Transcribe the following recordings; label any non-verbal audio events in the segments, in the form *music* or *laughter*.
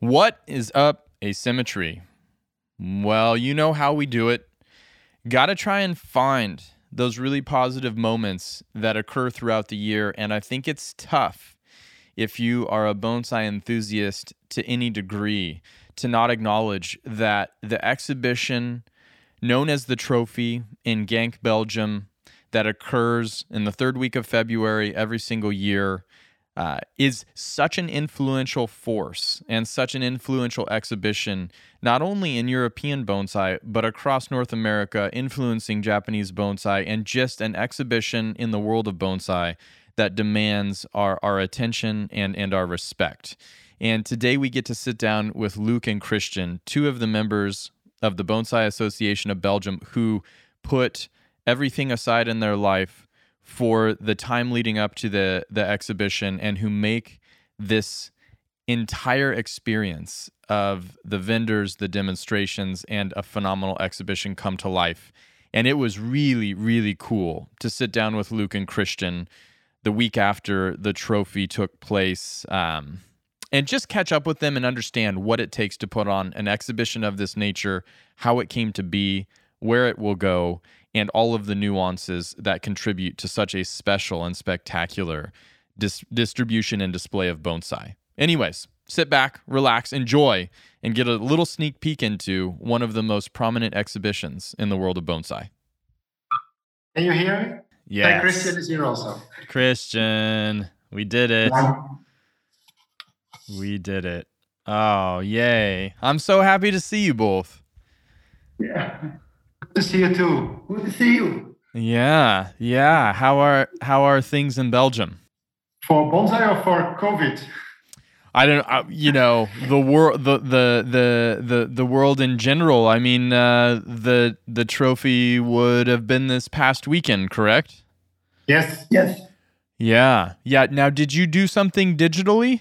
What is up, asymmetry? Well, you know how we do it. Got to try and find those really positive moments that occur throughout the year. And I think it's tough if you are a bonsai enthusiast to any degree to not acknowledge that the exhibition known as the Trophy in Genk, Belgium, that occurs in the third week of February every single year uh, is such an influential force and such an influential exhibition, not only in European bonsai, but across North America, influencing Japanese bonsai, and just an exhibition in the world of bonsai that demands our, our attention and, and our respect. And today we get to sit down with Luke and Christian, two of the members of the Bonsai Association of Belgium, who put everything aside in their life for the time leading up to the the exhibition and who make this entire experience of the vendors, the demonstrations, and a phenomenal exhibition come to life. And it was really, really cool to sit down with Luke and Christian the week after the trophy took place um, and just catch up with them and understand what it takes to put on an exhibition of this nature, how it came to be, where it will go, and all of the nuances that contribute to such a special and spectacular dis- distribution and display of bonsai. Anyways, sit back, relax, enjoy, and get a little sneak peek into one of the most prominent exhibitions in the world of bonsai. Can you hear me? Yeah. Christian is here also. Christian, we did it. We did it. Oh, yay. I'm so happy to see you both. Yeah to see you too. Good to see you. Yeah, yeah. How are how are things in Belgium? For bonsai or for COVID? I don't. Uh, you know, the world, the, the the the the world in general. I mean, uh, the the trophy would have been this past weekend, correct? Yes. Yes. Yeah. Yeah. Now, did you do something digitally?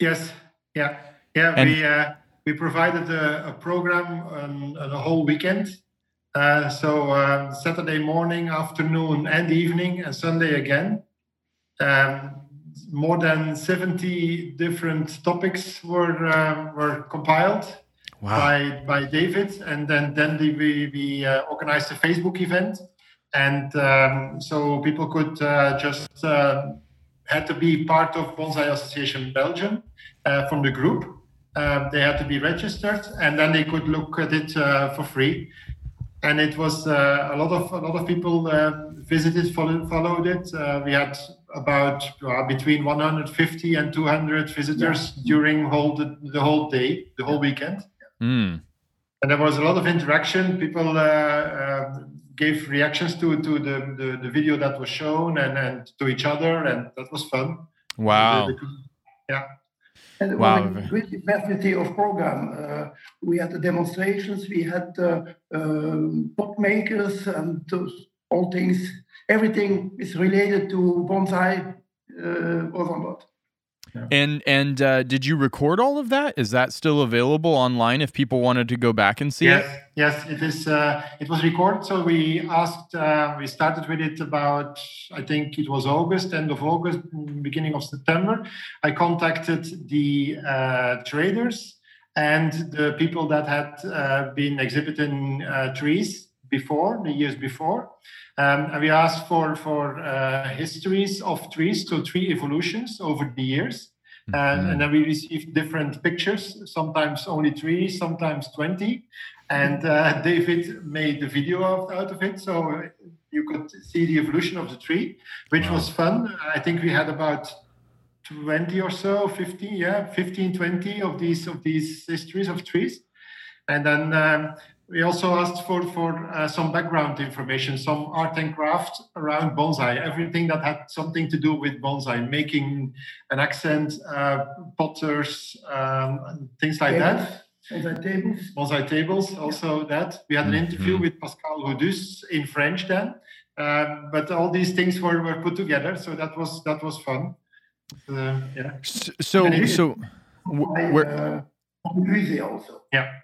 Yes. Yeah. Yeah. And we uh, we provided a, a program on, on, a whole weekend. Uh, so uh, Saturday morning, afternoon, and evening, and Sunday again. Um, more than 70 different topics were uh, were compiled wow. by by David, and then then we we uh, organized a Facebook event, and um, so people could uh, just uh, had to be part of Bonsai Association Belgium from the group uh, they had to be registered, and then they could look at it uh, for free. And it was uh, a lot of a lot of people uh, visited, followed, followed it. Uh, we had about between 150 and 200 visitors yeah. during whole the, the, whole day, the whole weekend. Mm. And there was a lot of interaction. People gave reactions to to the, the, the video that was shown and and to each other, and that was fun. Wow. The, the, yeah. And wow. a great diversity of program. Uh, we had the demonstrations, we had uh, um, pot makers, and all things. Everything is related to bonsai uh, was on And and uh, did you record all of that? Is that still available online if people wanted to go back and see yes, it? Yes, it is. Uh, it was recorded. So we asked. Uh, we started with it about I think it was August, end of August, beginning of September. I contacted the uh, traders and the people that had uh, been exhibiting uh, trees before the years before. Um, and we asked for for uh, histories of trees, so tree evolutions over the years. Mm-hmm. And, and, then we received different pictures, sometimes only three, sometimes 20. And uh, *laughs* David made the video out, out of it. So you could see the evolution of the tree, which wow. was fun. I think we had about 20 or so, 15, yeah, 15, 20 of these of these histories of trees. And then um, we also asked for for uh, some background information, some art and craft around bonsai, everything that had something to do with bonsai, making an accent, uh, potters, um, things like tables. that. Bonsai tables. Bonsai tables, also that. We had an interview mm-hmm. with Pascal Rodus in French then, um, but all these things were, were put together, so that was that was fun. Uh, yeah. So so, where? Uh, also. Yeah.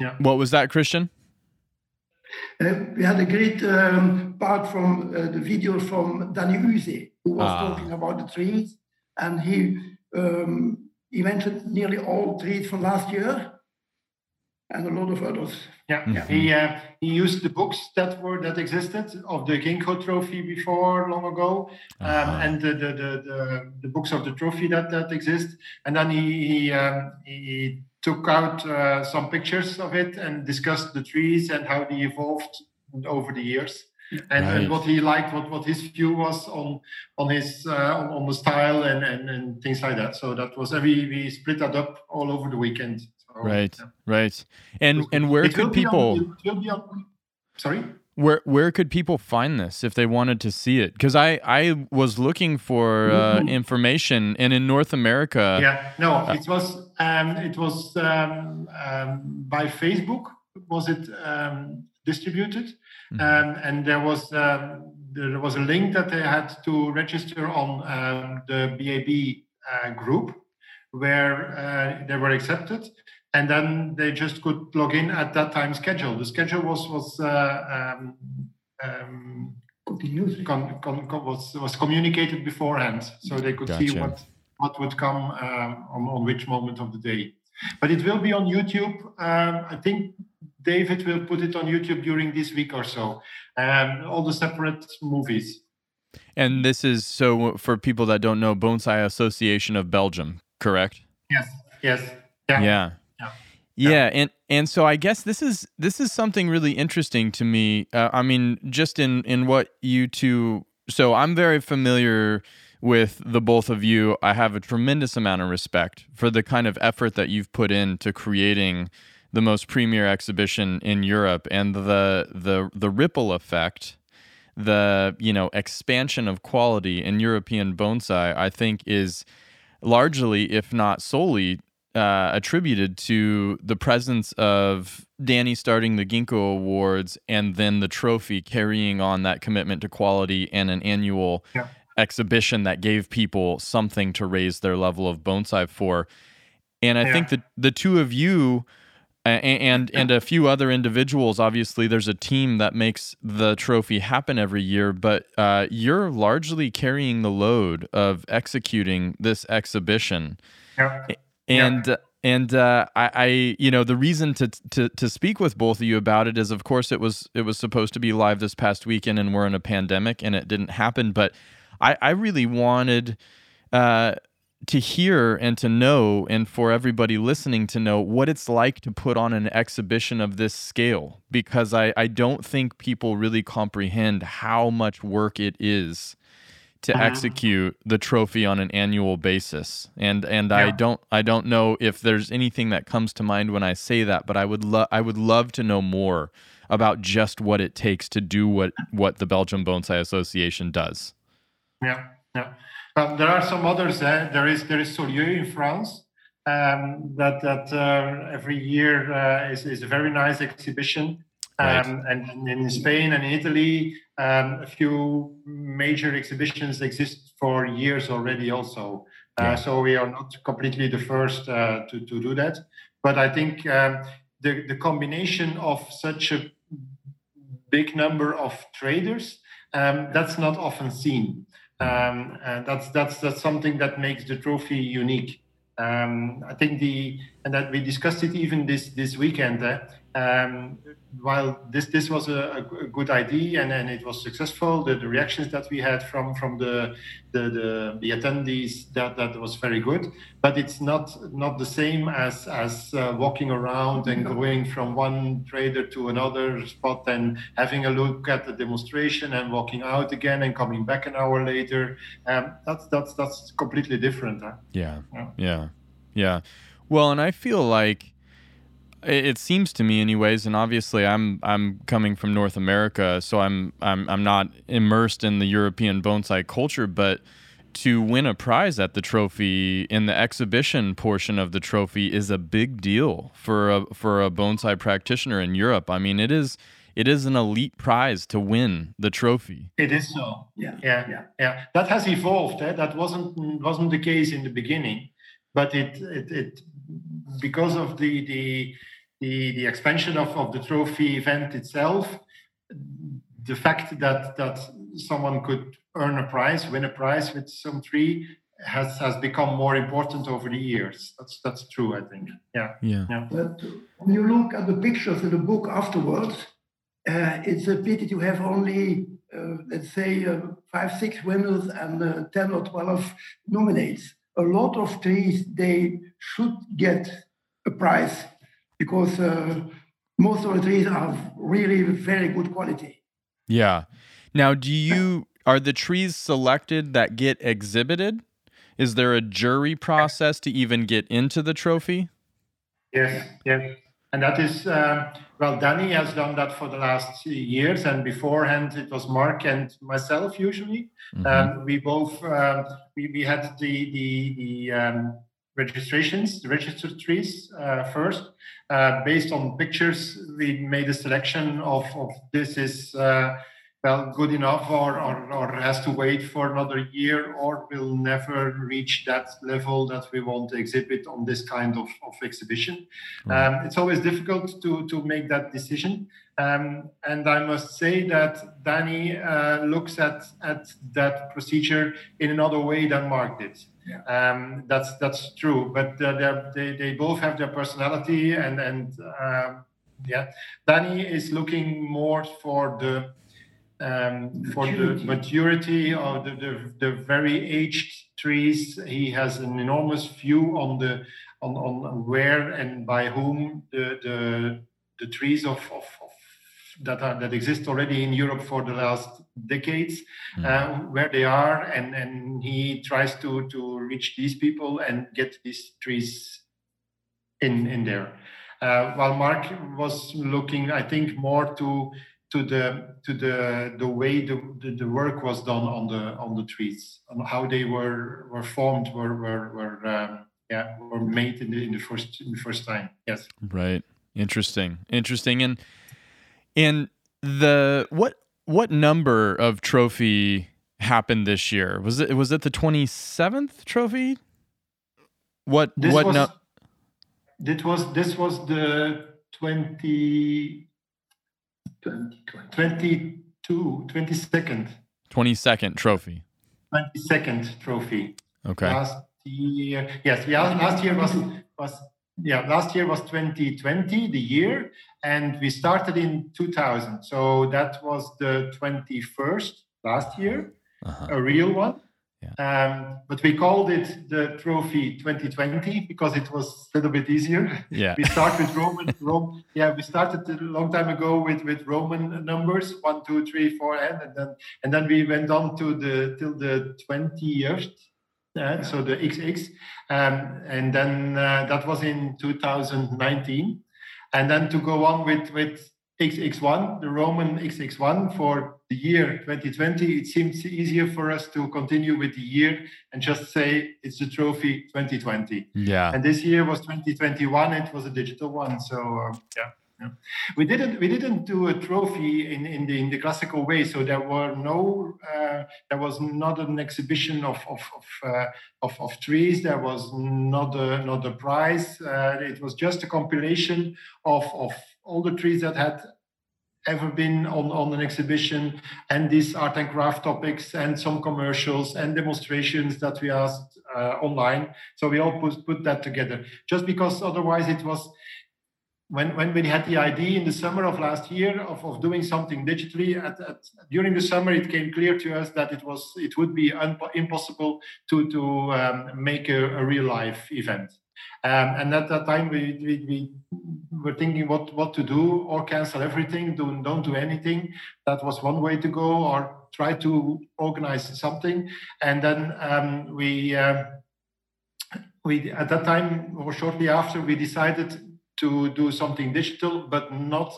Yeah. What was that, Christian? Uh, we had a great um, part from uh, the video from Danny Use, who was ah. talking about the trees, and he um, he mentioned nearly all trees from last year and a lot of others. Yeah, mm-hmm. he uh, he used the books that were that existed of the Ginkgo Trophy before long ago, um, uh-huh. and the, the, the the the books of the trophy that that exist, and then he he, um, he took out uh, some pictures of it and discussed the trees and how they evolved over the years. And, right. and, what he liked, what, what his view was on on his uh, on, on, the style and, and, and things like that. So that was we we split that up all over the weekend. So, right, yeah. right. And and where could people? On, sorry. Where where could people find this if they wanted to see it? Because I I was looking for uh, mm-hmm. information, and in North America. Yeah, no, uh, it was um, it was um, um, by Facebook. Was it um, distributed? Mm-hmm. Um, and there was um, there was a link that they had to register on um, the BAB uh, group, where uh, they were accepted, and then they just could log in at that time schedule. The schedule was was uh, um, um, con, con, con, was was communicated beforehand, so they could gotcha. see what what would come um, on, on which moment of the day. But it will be on YouTube. Um, I think David will put it on YouTube during this week or so. Um, all the separate movies. And this is so for people that don't know, Bonsai Association of Belgium, correct? Yes. Yes. Yeah. Yeah. Yeah. and and so I guess this is this is something really interesting to me. Uh, I mean, just in in what you two. So I'm very familiar with the both of you. I have a tremendous amount of respect for the kind of effort that you've put into creating the most premier exhibition in Europe, and the the the ripple effect, the you know expansion of quality in European bonsai, I think is largely, if not solely, uh, attributed to the presence of Danny starting the Ginkgo Awards and then the trophy carrying on that commitment to quality and an annual yeah. exhibition that gave people something to raise their level of bonsai for. And I yeah. think that the two of you and and a few other individuals. Obviously, there's a team that makes the trophy happen every year, but uh, you're largely carrying the load of executing this exhibition. Yeah. And yeah. and uh, I, I, you know, the reason to, to to speak with both of you about it is, of course, it was it was supposed to be live this past weekend, and we're in a pandemic, and it didn't happen. But I, I really wanted. Uh, to hear and to know, and for everybody listening to know what it's like to put on an exhibition of this scale, because I, I don't think people really comprehend how much work it is to uh-huh. execute the trophy on an annual basis. And and yeah. I don't I don't know if there's anything that comes to mind when I say that, but I would love I would love to know more about just what it takes to do what what the Belgium Bonsai Association does. Yeah. Yeah. Um, there are some others. Eh? There is there is Saulieu in France um, that that uh, every year uh, is is a very nice exhibition. Right. Um, and in Spain and in Italy, um, a few major exhibitions exist for years already. Also, uh, yeah. so we are not completely the first uh, to to do that. But I think um, the the combination of such a big number of traders um, that's not often seen. Um, and that's that's that's something that makes the trophy unique. Um, I think the and that we discussed it even this this weekend. Uh, um, while this this was a, a, good idea and, and it was successful, the, the reactions that we had from from the the, the, the attendees that, that was very good. But it's not not the same as as uh, walking around and going from one trader to another spot and having a look at the demonstration and walking out again and coming back an hour later. Um, that's that's that's completely different. Huh? Yeah, yeah, yeah, yeah. Well, and I feel like it seems to me, anyways, and obviously, I'm I'm coming from North America, so I'm I'm I'm not immersed in the European bonsai culture, but to win a prize at the trophy in the exhibition portion of the trophy is a big deal for a for a bonsai practitioner in Europe. I mean, it is it is an elite prize to win the trophy. It is so. Yeah, yeah, yeah. yeah. That has evolved. Eh? That wasn't wasn't the case in the beginning, but it it, it because of the the the, the expansion of, of the trophy event itself, the fact that that someone could earn a prize, win a prize with some tree, has has become more important over the years. That's that's true, I think. Yeah. Yeah. yeah. But when you look at the pictures in the book afterwards, uh, it's a pity to have only, uh, let's say, uh, five, six winners and uh, 10 or 12 nominates. A lot of trees, they should get a prize because uh, most of the trees are really very good quality. Yeah. Now, do you are the trees selected that get exhibited? Is there a jury process to even get into the trophy? Yes, yes. And that is, um, well, Danny has done that for the last years. And beforehand, it was Mark and myself usually. Mm-hmm. Um, we both, um, we, we had the, the, the um, registrations, the registered trees uh, first. Uh, based on pictures, we made a selection of, of this is uh, well good enough or, or, or has to wait for another year or will never reach that level that we want to exhibit on this kind of, of exhibition. Um, it's always difficult to, to make that decision. Um, and I must say that Danny uh, looks at, at that procedure in another way than Mark did. Yeah. Um, that's that's true, but uh, they they both have their personality, and and um, yeah, Danny is looking more for the um, for the maturity of the, the, the, very aged trees. He has an enormous view on the on, on where and by whom the the, the trees of, of, of that are that exist already in Europe for the last decades, mm. uh, where they are, and and he tries to to reach these people and get these trees in in there. Uh, while Mark was looking, I think, more to to the to the the way the, the, the, work was done on the on the trees on how they were were formed were were, were um, yeah were made in the in the first in the first time. Yes. Right. Interesting. Interesting. And and the what what number of trophy happened this year was it was it the 27th trophy what this what was, no- this was this was the 20 22, 22nd. 22nd trophy. 22nd trophy. Okay. Last year, yes, yeah, last year was was yeah, last year was 2020, the year, and we started in 2000. So that was the 21st last year, uh-huh. a real one. Yeah. Um, but we called it the Trophy 2020 because it was a little bit easier. Yeah. we start with Roman. Rome, yeah, we started a long time ago with, with Roman numbers one, two, three, four, and, and then and then we went on to the till the 20th. Uh, so the XX, um, and then uh, that was in 2019, and then to go on with with XX1, the Roman XX1 for the year 2020, it seems easier for us to continue with the year and just say it's the trophy 2020. Yeah. And this year was 2021. It was a digital one. So um, yeah. Yeah. We didn't we didn't do a trophy in, in the in the classical way. So there were no uh, there was not an exhibition of of of, uh, of, of trees. There was not a not a prize. Uh, it was just a compilation of of all the trees that had ever been on, on an exhibition and these art and craft topics and some commercials and demonstrations that we asked uh, online so we all put, put that together just because otherwise it was when, when we had the idea in the summer of last year of, of doing something digitally at, at, during the summer it came clear to us that it was it would be un, impossible to to um, make a, a real life event um, and at that time, we, we, we, were thinking what, what to do or cancel everything, do, don't do anything. That was one way to go, or try to organize something. And then um, we, uh, we, at that time, or shortly after, we decided to do something digital, but not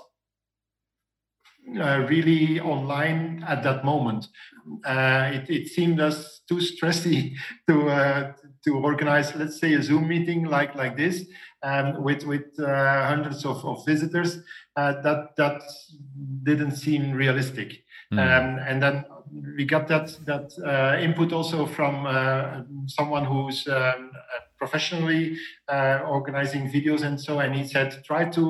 uh, really online at that moment. Uh, it, it, seemed us too stressy *laughs* to uh, to organize, let's say, a Zoom meeting like like this um, with with uh, hundreds of, of visitors. Uh, that that didn't seem realistic. Mm. Um, and then we got that that uh, input also from someone who's um, professionally organizing videos and so. And he said, try to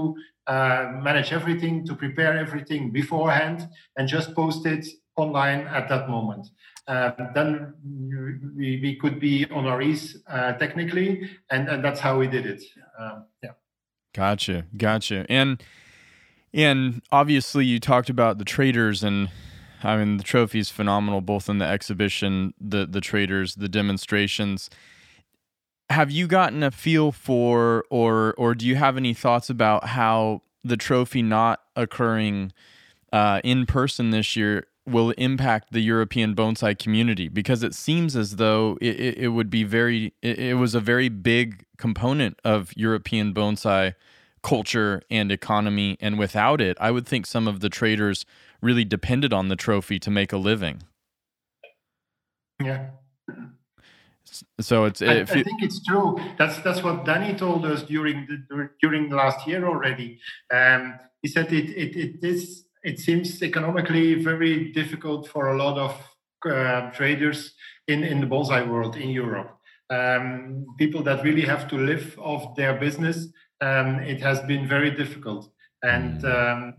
uh, manage everything, to prepare everything beforehand, and just post it online at that moment. um, then we, we could be honorees uh, technically, and, and that's how we did it. Um, yeah. Gotcha, gotcha. And and obviously, you talked about the traders, and I mean the trophy is phenomenal, both in the exhibition, the the traders, the demonstrations. Have you gotten a feel for, or or do you have any thoughts about how the trophy not occurring uh, in person this year will impact the European bonsai community? Because it seems as though it, it, it would be very, it, it was a very big component of European bonsai culture and economy. And without it, I would think some of the traders really depended on the trophy to make a living. Yeah. So it's. I, I, think it's true. That's that's what Danny told us during the during last year already. Um, he said it it it is it seems economically very difficult for a lot of uh, traders in in the bonsai world in Europe. Um, people that really have to live off their business um, it has been very difficult. And mm. um,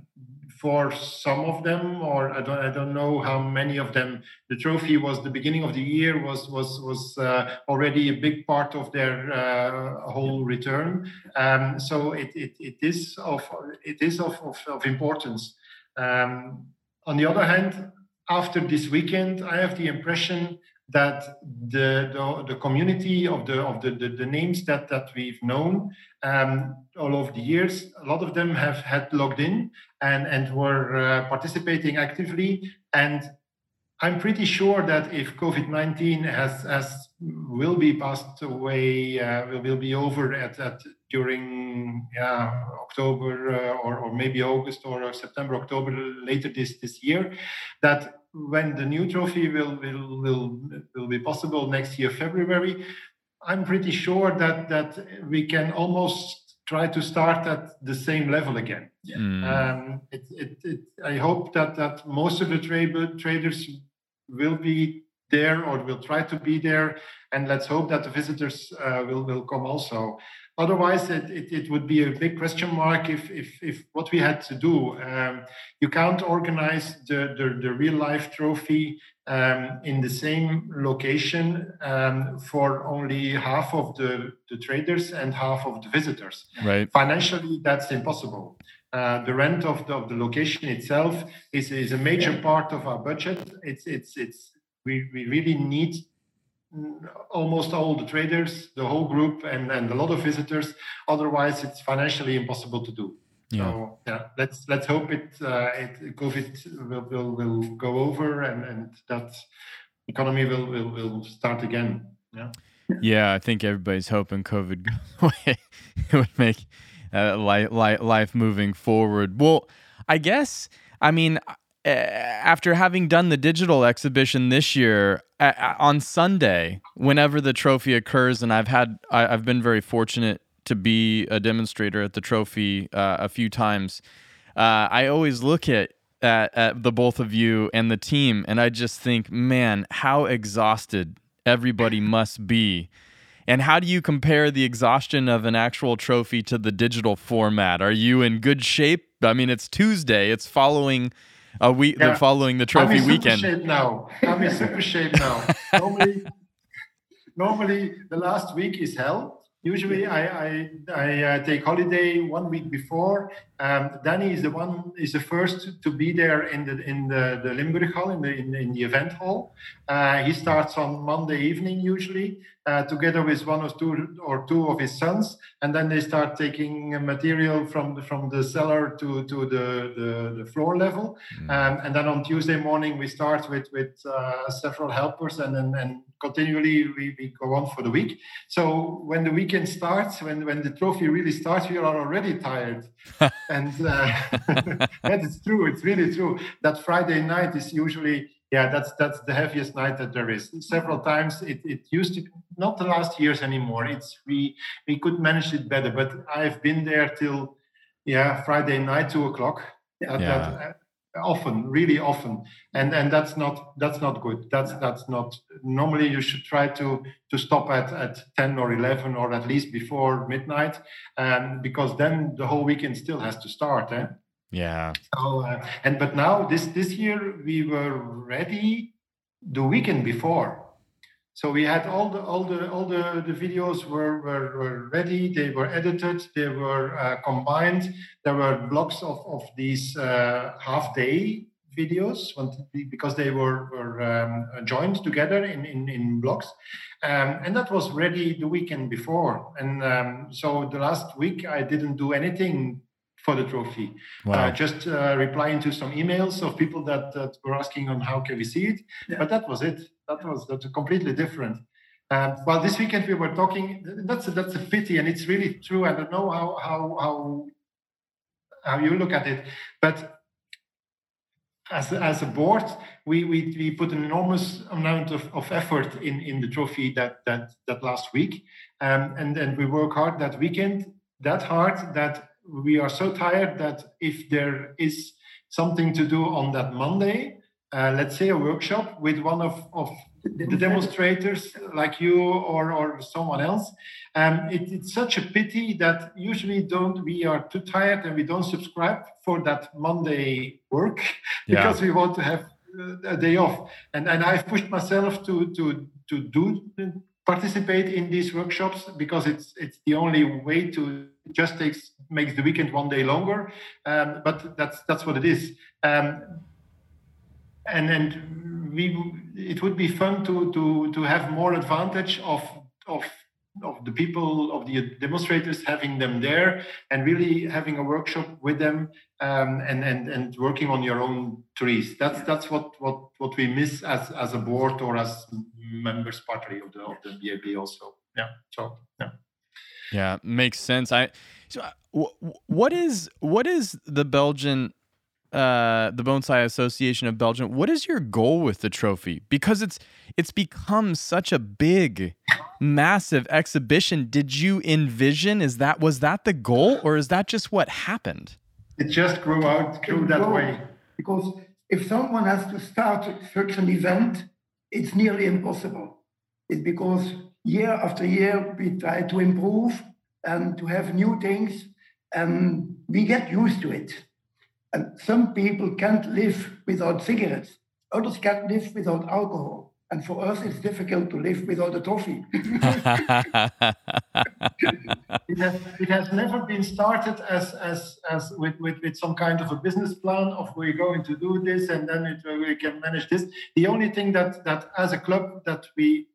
for some of them, or I don't, I don't know how many of them, the trophy was the beginning of the year was was was uh, already a big part of their uh, whole return. Um, so it, it, it is of it is of, of, of importance. Um, on the other hand, after this weekend, I have the impression that the, the, the community of the of the, the, the, names that that we've known um, all over the years, a lot of them have had logged in and and were uh, participating actively. And I'm pretty sure that if COVID-19 has has will be passed away, uh, will, will be over at, at during yeah, October uh, or, or maybe August or September, October later this this year, that when the new trophy will, will, will, will be possible next year, February, I'm pretty sure that, that we can almost try to start at the same level again. Yeah. Mm. Um, it, it, it, I hope that, that most of the tra- traders will be there or will try to be there. And let's hope that the visitors uh, will, will come also. Otherwise, it, it, it, would be a big question mark if, if, if what we had to do. Um, you can't organize the, the, the real life trophy um, in the same location um, for only half of the, the traders and half of the visitors. Right. Financially, that's impossible. Uh, the rent of the, of the location itself is, is a major part of our budget. It's, it's, it's, we, we really need almost all the traders, the whole group, and, and a lot of visitors. Otherwise, it's financially impossible to do. Yeah. So yeah, let's let's hope it, uh, it COVID will, will will go over and and that economy will will, will start again. Yeah. Yeah, I think everybody's hoping COVID goes away. it would make uh, life, life moving forward. Well, I guess I mean after having done the digital exhibition this year uh, on Sunday, whenever the trophy occurs, and I've had I, have been very fortunate to be a demonstrator at the trophy uh, a few times. Uh, I always look at, at at the both of you and the team, and I just think, man, how exhausted everybody *laughs* must be. And how do you compare the exhaustion of an actual trophy to the digital format? Are you in good shape? I mean, it's Tuesday. It's following a week yeah. the following the trophy I'm weekend. Shape now. I'm in super shape now. *laughs* normally, normally the last week is hell. Usually, I I, I uh, take holiday one week before. Um, Danny is the one is the first to be there in the in the the Limburg Hall in the in, in the event hall. Uh, he starts on Monday evening usually, uh, together with one or two or two of his sons, and then they start taking material from the, from the cellar to to the the, the floor level, mm. um, and then on Tuesday morning we start with with uh, several helpers, and then and continually we, we go on for the week. So when the weekend starts, when when the trophy really starts, we are already tired, *laughs* and uh, *laughs* that is true. It's really true. That Friday night is usually yeah, that's that's the heaviest night that there is. Several times it, it used to not the last years anymore. It's we we could manage it better, but I've been there till yeah Friday night two o'clock. Yeah. That, often, really often, and and that's not that's not good. That's that's not normally you should try to to stop at at ten or eleven or at least before midnight, um, because then the whole weekend still has to start. Eh? Yeah. So uh, and but now this this year we were ready the weekend before. So we had all the all the all the, the videos were, were, were ready. They were edited. They were uh, combined. There were blocks of of these uh, half day videos because they were, were um, joined together in, in, in blocks. Um, and that was ready the weekend before. And um, so the last week, I didn't do anything for the trophy. Wow. Uh, just uh, replying to some emails of people that, that were asking on how can we see it. Yeah. But that was it. That was that's completely different. Um, well, this weekend we were talking. That's a, that's a pity, and it's really true. I don't know how how how how you look at it, but as, as a board, we, we, we put an enormous amount of, of effort in, in the trophy that, that, that last week. Um, and, and we work hard that weekend, that hard that we are so tired that if there is something to do on that Monday, uh, let's say a workshop with one of, of the *laughs* demonstrators like you or, or someone else. Um, it, it's such a pity that usually don't we are too tired and we don't subscribe for that Monday work *laughs* yeah. because we want to have uh, a day off. And and I've pushed myself to to to do participate in these workshops because it's it's the only way to just takes makes the weekend one day longer. Um, but that's that's what it is. Um, and and we it would be fun to to to have more advantage of of of the people of the demonstrators having them there and really having a workshop with them um, and and and working on your own trees. That's that's what what what we miss as as a board or as members partly of the of the BAB also. Yeah. So yeah. Yeah makes sense. I so uh, what is what is the belgian uh, the Bonsai Association of Belgium. What is your goal with the trophy? Because it's it's become such a big, massive exhibition. Did you envision? Is that was that the goal, or is that just what happened? It just grew out, grew that way. Because if someone has to start such an event, it's nearly impossible. It's because year after year we try to improve and to have new things, and we get used to it and some people can't live without cigarettes. Others can't live without alcohol. And for us, it's difficult to live without a trophy. *laughs* it, has, it has never been started as, as, as with, with, with some kind of a business plan of we're going to do this and then it, we can manage this. The only thing that, that as a club that we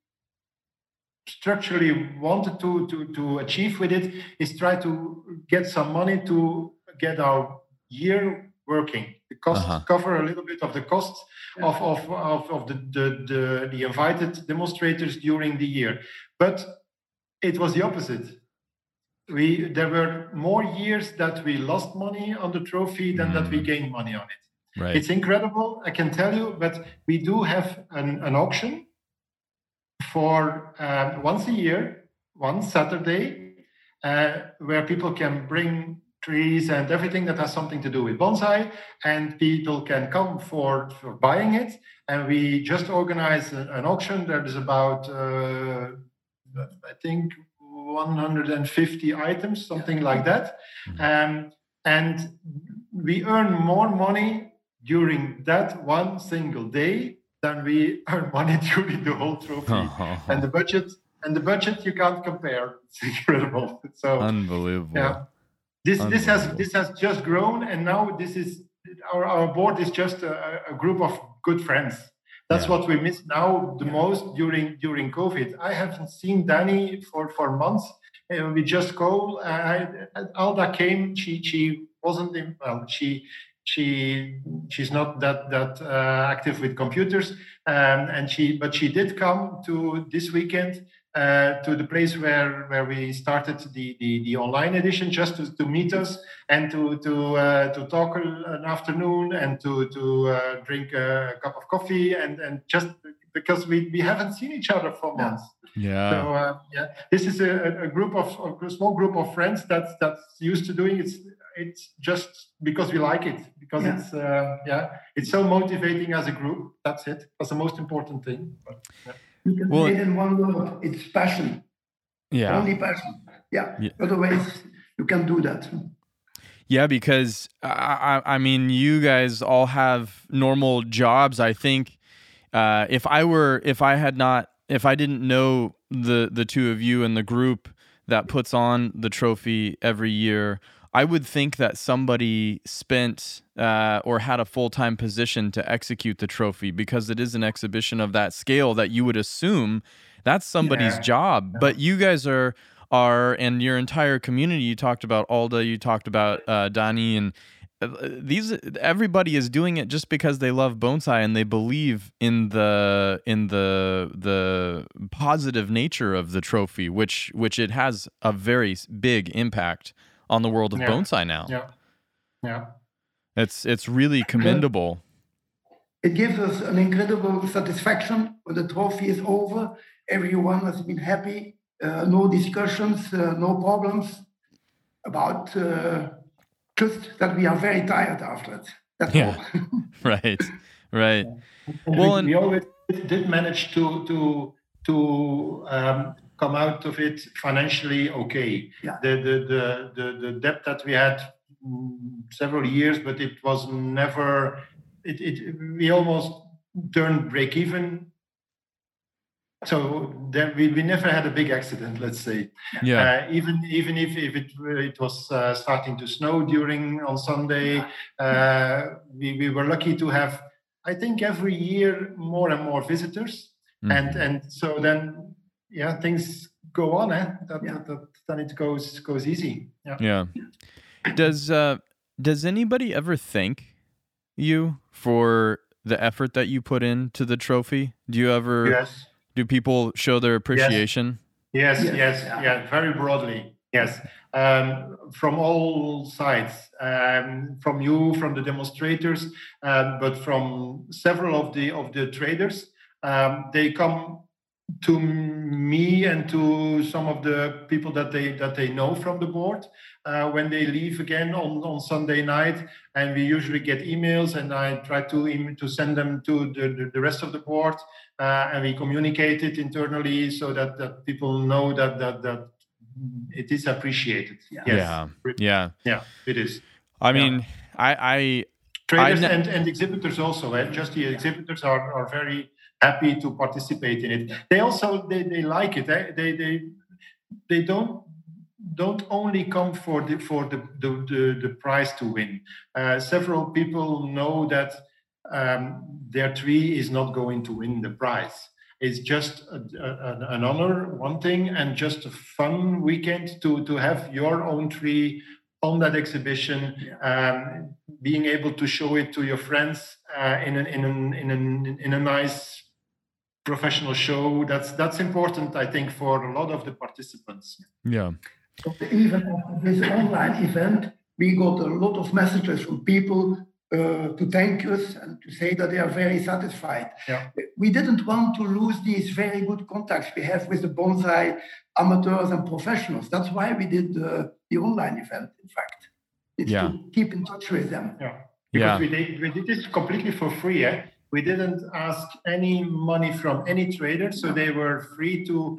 structurally wanted to, to, to achieve with it is try to get some money to get our year working. The costs uh-huh. cover a little bit of the costs of, of, of, of the, the, the, the invited demonstrators during the year. But it was the opposite. We there were more years that we lost money on the trophy than mm. that we mm. gained money on it. Right. It's incredible, I can tell you, but we do have an, an auction for uh, once a year, one Saturday, uh, where people can bring trees and everything that has something to do with bonsai and people can come for, for buying it. And we just organize an auction there is about uh, i think 150 items something like that. Mm-hmm. um, and we earn more money during that one single day than we *laughs* earn money during the whole trophy. *laughs* And the budget and the budget you can't compare. It's incredible. *laughs* So unbelievable. yeah this this has this has just grown, and now this is our, our board is just a, a group of good friends. That's yeah. what we miss now the most during during COVID. I haven't seen Danny for for months. And we just call. Uh, I, Alda came. She she wasn't in, well. She she she's not that that uh, active with computers, um, and she but she did come to this weekend uh, to the place where, where we started the, the, the online edition just to, to meet us and to to uh, to talk an afternoon and to to uh, drink a cup of coffee and and just because we, we haven't seen each other for months. Yeah. So uh, yeah, this is a, a group of a small group of friends that's that's used to doing it. It's just because we like it because yeah. it's uh, yeah it's so motivating as a group. That's it. That's the most important thing. But, yeah. You can well, say it in one word. It's passion. Yeah. Only passion. Yeah. yeah. Otherwise, you can do that. Yeah, because I, I mean, you guys all have normal jobs. I think uh, if I were, if I had not, if I didn't know the the two of you and the group that puts on the trophy every year, I would think that somebody spent uh, or had a full time position to execute the trophy because it is an exhibition of that scale that you would assume that's somebody's yeah. job. But you guys are are and your entire community. You talked about Alda. You talked about uh, Donnie and uh, these everybody is doing it just because they love bonsai and they believe in the in the the positive nature of the trophy which which it has a very big impact on the world of yeah. bonsai now yeah yeah it's it's really commendable it gives us an incredible satisfaction when the trophy is over everyone has been happy uh, no discussions uh, no problems about uh, just that we are very tired after it. That's yeah. all. *laughs* *laughs* right. Right. well, we, and... we always did manage to to to um, come out of it financially okay. Yeah. The, the the the the debt that we had mm, several years, but it was never. It, it we almost turned break even so there, we, we never had a big accident let's say yeah uh, even even if, if it, it was uh, starting to snow during on sunday uh, we, we were lucky to have i think every year more and more visitors mm-hmm. and and so then yeah things go on eh? that, yeah. that, that, then it goes goes easy yeah yeah does uh does anybody ever thank you for the effort that you put into the trophy do you ever yes do people show their appreciation? Yes, yes, yes, yes yeah, very broadly. Yes, um, from all sides, um, from you, from the demonstrators, um, but from several of the of the traders. Um, they come to me and to some of the people that they that they know from the board uh, when they leave again on, on Sunday night and we usually get emails and I try to to send them to the, the, the rest of the board uh, and we communicate it internally so that, that people know that that that it is appreciated. Yeah. Yes. yeah. Yeah. Yeah it is. I mean I I traders I, and, and exhibitors also eh? just the exhibitors are, are very happy to participate in it. They also they, they like it. They, they they they don't don't only come for the for the the, the, the prize to win. Uh, several people know that um, their tree is not going to win the prize. It's just a, a, an honor, one thing, and just a fun weekend to to have your own tree on that exhibition, um, being able to show it to your friends uh, in, an, in, an, in, an, in a nice professional show. That's that's important, I think, for a lot of the participants. Yeah. So even after this online event, we got a lot of messages from people uh, to thank us and to say that they are very satisfied. Yeah. We didn't want to lose these very good contacts we have with the bonsai amateurs and professionals. That's why we did the, the online event, in fact. It's yeah. to keep in touch with them. Yeah. Because yeah. we, did, we did this completely for free. Eh? We didn't ask any money from any trader, so they were free to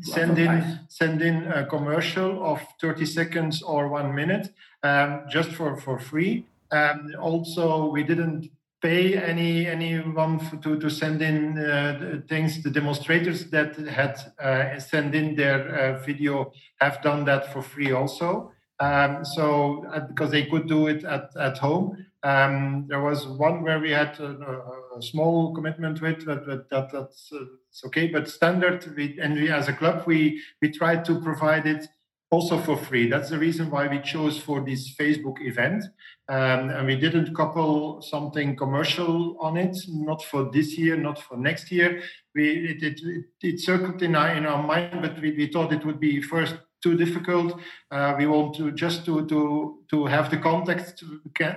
send in send in a commercial of 30 seconds or one minute, um, just for for free. Um, also, we didn't pay any anyone to to send in uh, things. The demonstrators that had uh, sent in their uh, video have done that for free also. Um, so uh, because they could do it at, at home. Um, there was one where we had a, a small commitment with, but, but that, that's uh, it's okay. But standard, we, and we as a club, we we tried to provide it also for free. That's the reason why we chose for this Facebook event, um, and we didn't couple something commercial on it. Not for this year, not for next year. We it it, it, it circled in our in our mind, but we, we thought it would be first too difficult. Uh, we want to just to to to have the contacts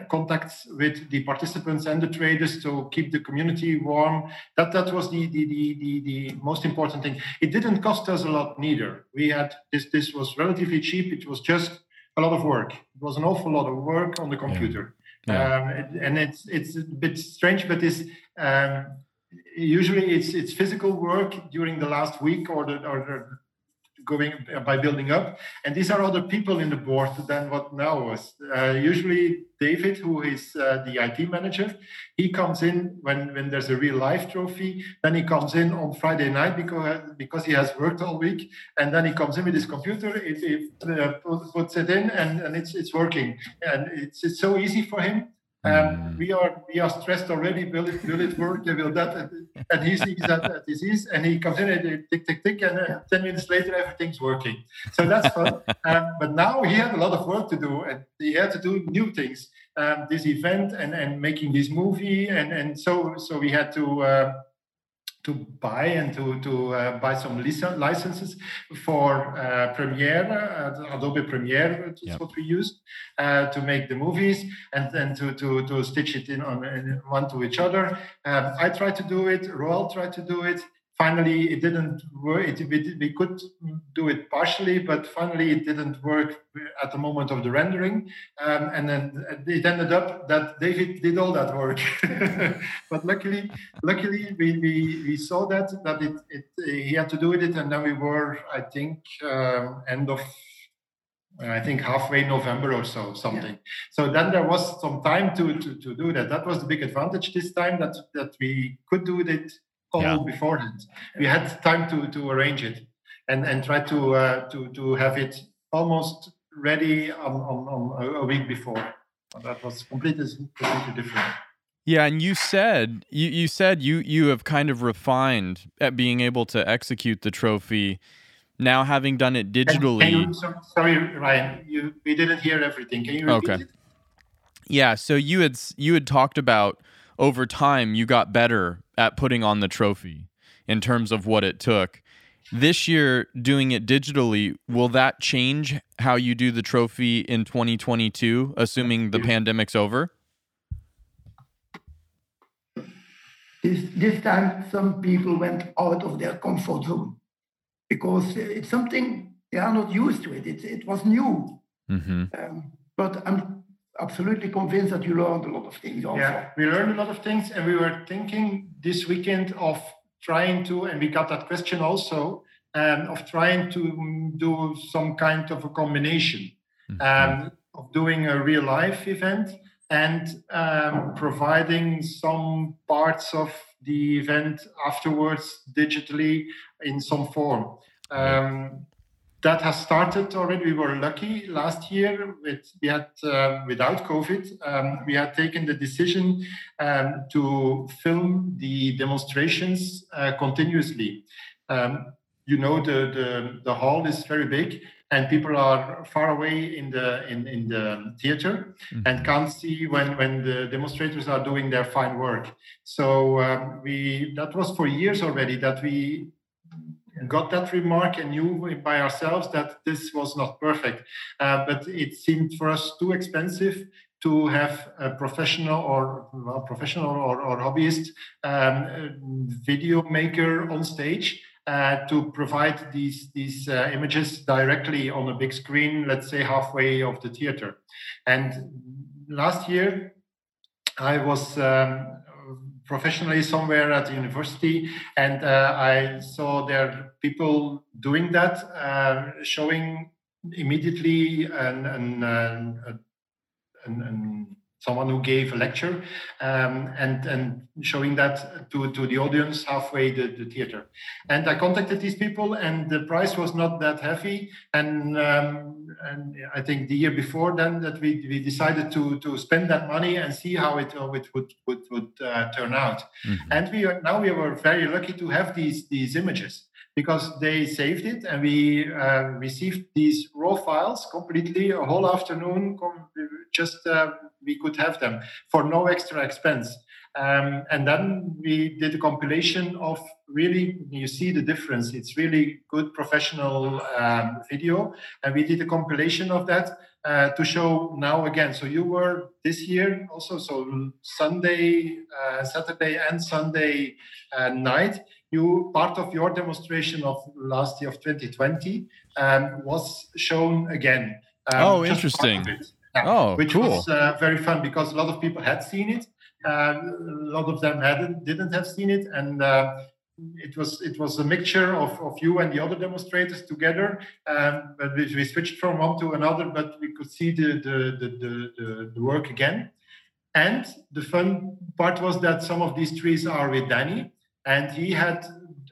contacts with the participants and the traders to keep the community warm. That that was the the, the the the most important thing. It didn't cost us a lot neither. We had this this was relatively cheap. It was just a lot of work. It was an awful lot of work on the computer. Yeah. Yeah. Um, and it's it's a bit strange, but this. Um, usually it's it's physical work during the last week or the or the going uh, by building up. And these are other people in the board than what now was. Uh, usually, David, who is uh, the IT manager, he comes in when, when there's a real life trophy. Then he comes in on Friday night because because he has worked all week, and then he comes in with his computer, it, uh, puts it in, and, and it's it's working, and it's it's so easy for him. Um, we are we are stressed already. Will it will it work? Will that? And he sees that disease, and he comes in and tick tick tick, and uh, ten minutes later everything's working. So that's fun. *laughs* um, but now he had a lot of work to do, and he had to do new things. Um, this event and and making this movie, and and so so we had to. Uh, to buy and to, to uh, buy some licenses for uh, Premiere, uh, Adobe Premiere, that's yep. what we used uh, to make the movies and then to, to, to stitch it in on in one to each other. Um, I tried to do it, Roel tried to do it finally it didn't work it, we, we could do it partially but finally it didn't work at the moment of the rendering um, and then it ended up that david did all that work *laughs* but luckily luckily we, we, we saw that that it, it he had to do with it and then we were i think um, end of I think halfway November or so, something. Yeah. So then there was some time to, to, to do that. That was the big advantage this time that that we could do it all yeah. beforehand. We had time to to arrange it and and try to uh, to to have it almost ready on on, on a week before. That was completely completely different. Yeah, and you said you, you said you you have kind of refined at being able to execute the trophy. Now having done it digitally. You, sorry, Ryan, you we didn't hear everything. Can you repeat okay. it? Yeah, so you had you had talked about over time you got better at putting on the trophy in terms of what it took. This year, doing it digitally, will that change how you do the trophy in 2022, assuming the pandemic's over? This, this time, some people went out of their comfort zone because it's something they are not used to it. It, it was new. Mm-hmm. Um, but I'm absolutely convinced that you learned a lot of things also. Yeah, we learned a lot of things, and we were thinking this weekend of trying to, and we got that question also, um, of trying to do some kind of a combination mm-hmm. um, of doing a real life event and um, providing some parts of the event afterwards digitally in some form. Um, that has started already. We were lucky last year with we had uh, without COVID. Um, we had taken the decision um, to film the demonstrations uh, continuously. Um, you know the, the the hall is very big and people are far away in the in, in the theater mm-hmm. and can't see when when the demonstrators are doing their fine work so um, we that was for years already that we got that remark and knew by ourselves that this was not perfect. Uh, but it seemed for us too expensive to have a professional or well, professional or, or hobbyist um, video maker on stage uh, to provide these these uh, images directly on a big screen, let's say halfway of the theater. And last year, I was um, professionally somewhere at the university, and uh, I saw there people doing that, uh, showing immediately an, an, an, an someone who gave a lecture um, and and showing that to, to the audience halfway the, the theater. And i contacted these people and the price was not that heavy. And um, and i think the year before then that we, we decided to to spend that money and see how it, how it would would, would uh, turn out. Mm-hmm. and we are now we were very lucky to have these these images because they saved it and we uh, received these raw files completely a whole afternoon just uh, we could have them for no extra expense. Um, and then we did a compilation of really you see the difference. It's really good professional um, video. And we did a compilation of that uh, to show now again. So you were this year also so sunday uh, saturday and sunday uh, night you part of your demonstration of last year of 2020 um, was shown again. Um, oh, interesting. Yeah, oh, which cool. was uh, very fun because a lot of people had seen it. Uh, a lot of them hadn't, didn't have seen it, and uh, it was it was a mixture of, of you and the other demonstrators together. Um, but we, we, switched from one to another, but we could see the the, the, the, the work again. And the fun part was that some of these trees are with Danny, and he had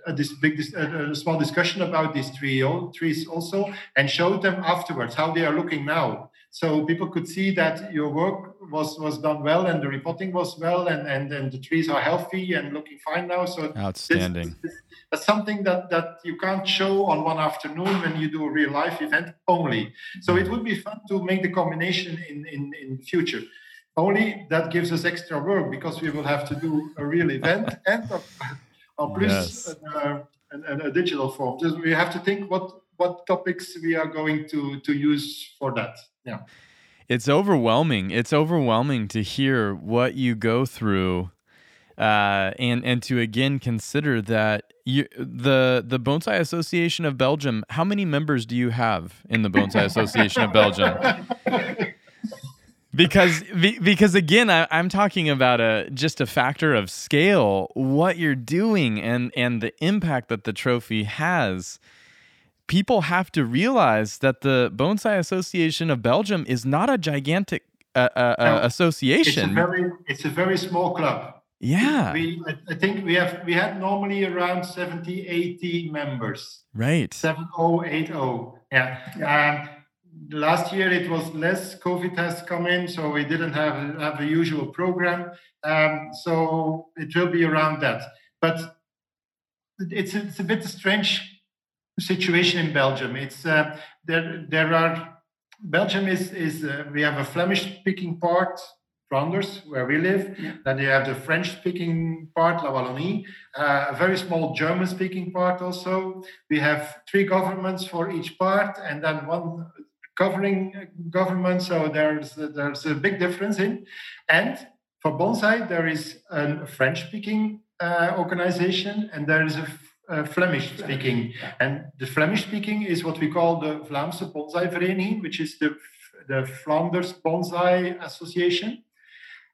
a, this big a small discussion about these three trees also, and showed them afterwards how they are looking now. So people could see that your work was was done well, and the reporting was well, and and, and the trees are healthy and looking fine now. So outstanding. This, this, that's something that that you can't show on one afternoon when you do a real life event only. So it would be fun to make the combination in in in the future. Only that gives us extra work because we will have to do a real event *laughs* and a, a plus yes. a, a, a, digital form. So we have to think what what topics we are going to to use for that. Yeah. It's overwhelming. It's overwhelming to hear what you go through uh, and and to again consider that you, the the Bonsai Association of Belgium. How many members do you have in the Bonsai Association of Belgium? *laughs* because because again I, am talking about a just a factor of scale what you're doing and and the impact that the trophy has. People have to realize that the bonsai association of belgium is not a gigantic uh, uh, uh, association. It's a very it's a very small club. Yeah. We i think we have we had normally around 70 80 members. Right. 7080 yeah, yeah. Um, last year it was less covid has come in so we didn't have have a usual program um, so it will be around that but it's it's a bit strange situation in belgium it's uh, there there are belgium is is uh, we have a flemish speaking part Flanders, where we live. Yeah. Then you have the French-speaking part, La Wallonie, uh, a very small German-speaking part also. We have three governments for each part, and then one governing government. So there's there's a big difference in. And for bonsai, there is a French-speaking uh, organization, and there is a, a Flemish-speaking. And the Flemish-speaking is what we call the Vlaamse Bonsai Vereniging, which is the the Flanders Bonsai Association.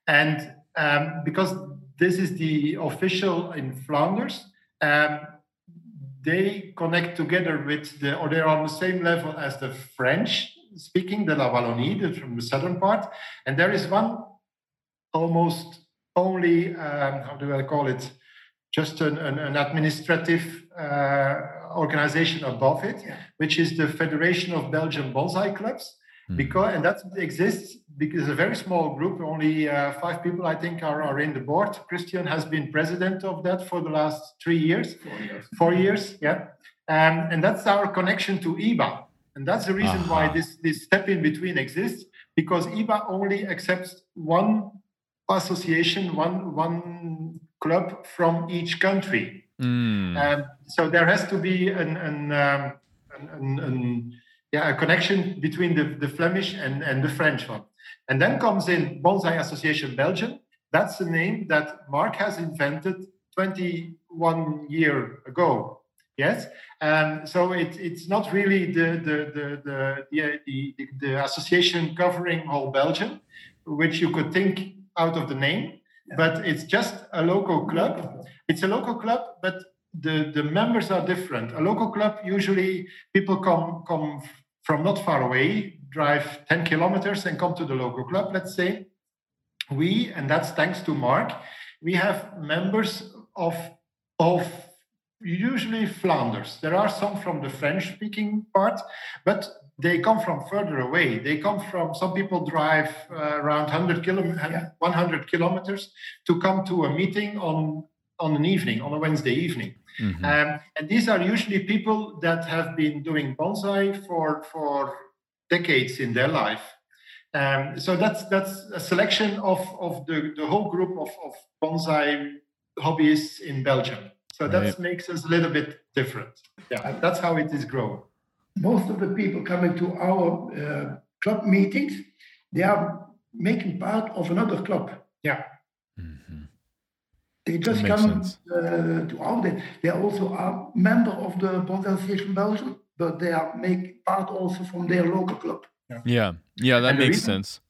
And um, because this is the official in Flanders, um, they connect together with the, or they're on the same level as the French speaking, the La Wallonie, the, from the southern part. And there is one almost only, um, how do I call it, just an, an, an administrative uh, organization above it, yeah. which is the Federation of Belgian Bonsai Clubs. Mm. Because and that exists because a very small group, only uh, five people, I think, are, are in the board. Christian has been president of that for the last three years, four years, four years yeah. Um, and that's our connection to EBA. And that's the reason uh-huh. why this, this step in between exists, because EBA only accepts one association, one, one club from each country. Mm. Um, so there has to be an, an, um, an, an, yeah, a connection between the, the Flemish and, and the French one. And then comes in Bonsai Association Belgium. That's the name that Mark has invented 21 year ago. Yes, and so it, it's not really the the the the, the, the, the association covering whole Belgium, which you could think out of the name, yeah. but it's just a local club. It's a local club, but the the members are different. A local club usually people come come from not far away, drive 10 kilometers and come to the local club. Let's say we, and that's thanks to Mark, we have members of of usually Flanders. There are some from the French speaking part, but they come from further away. They come from, some people drive uh, around 100, kilo, 100 kilometers to come to a meeting on, on an evening, on a Wednesday evening. Mm-hmm. Um, and these are usually people that have been doing bonsai for, for decades in their life. Um, so that's that's a selection of, of the, the whole group of, of bonsai hobbyists in Belgium. So that right. makes us a little bit different. Yeah, that's how it is grown. Most of the people coming to our uh, club meetings, they are making part of another club. Yeah. They just come uh, to our. They, they also are member of the Bonsai Association Belgium, but they are make part also from their local club. Yeah, yeah, yeah that and makes reason, sense.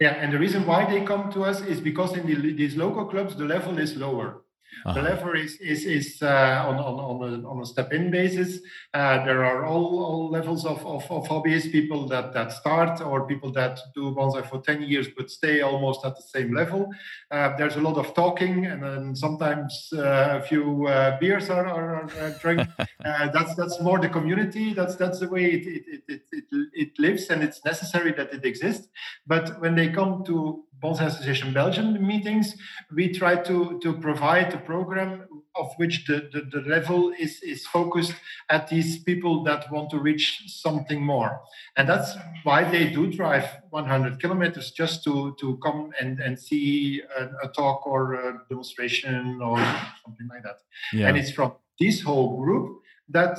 Yeah, and the reason why they come to us is because in the, these local clubs the level is lower. Uh-huh. The lever is is, is uh, on, on, on, a, on a step-in basis. Uh, there are all, all levels of, of, of hobbyists, people that, that start or people that do bonsai for 10 years but stay almost at the same level. Uh, there's a lot of talking and then sometimes uh, a few uh, beers are, are, are drank. *laughs* Uh, that's that's more the community. That's that's the way it, it, it, it, it lives and it's necessary that it exists. But when they come to Bonsai Association Belgium meetings, we try to, to provide a program of which the, the, the, level is, is focused at these people that want to reach something more. And that's why they do drive 100 kilometers just to, to come and, and see a, a talk or a demonstration or something like that. Yeah. And it's from this whole group that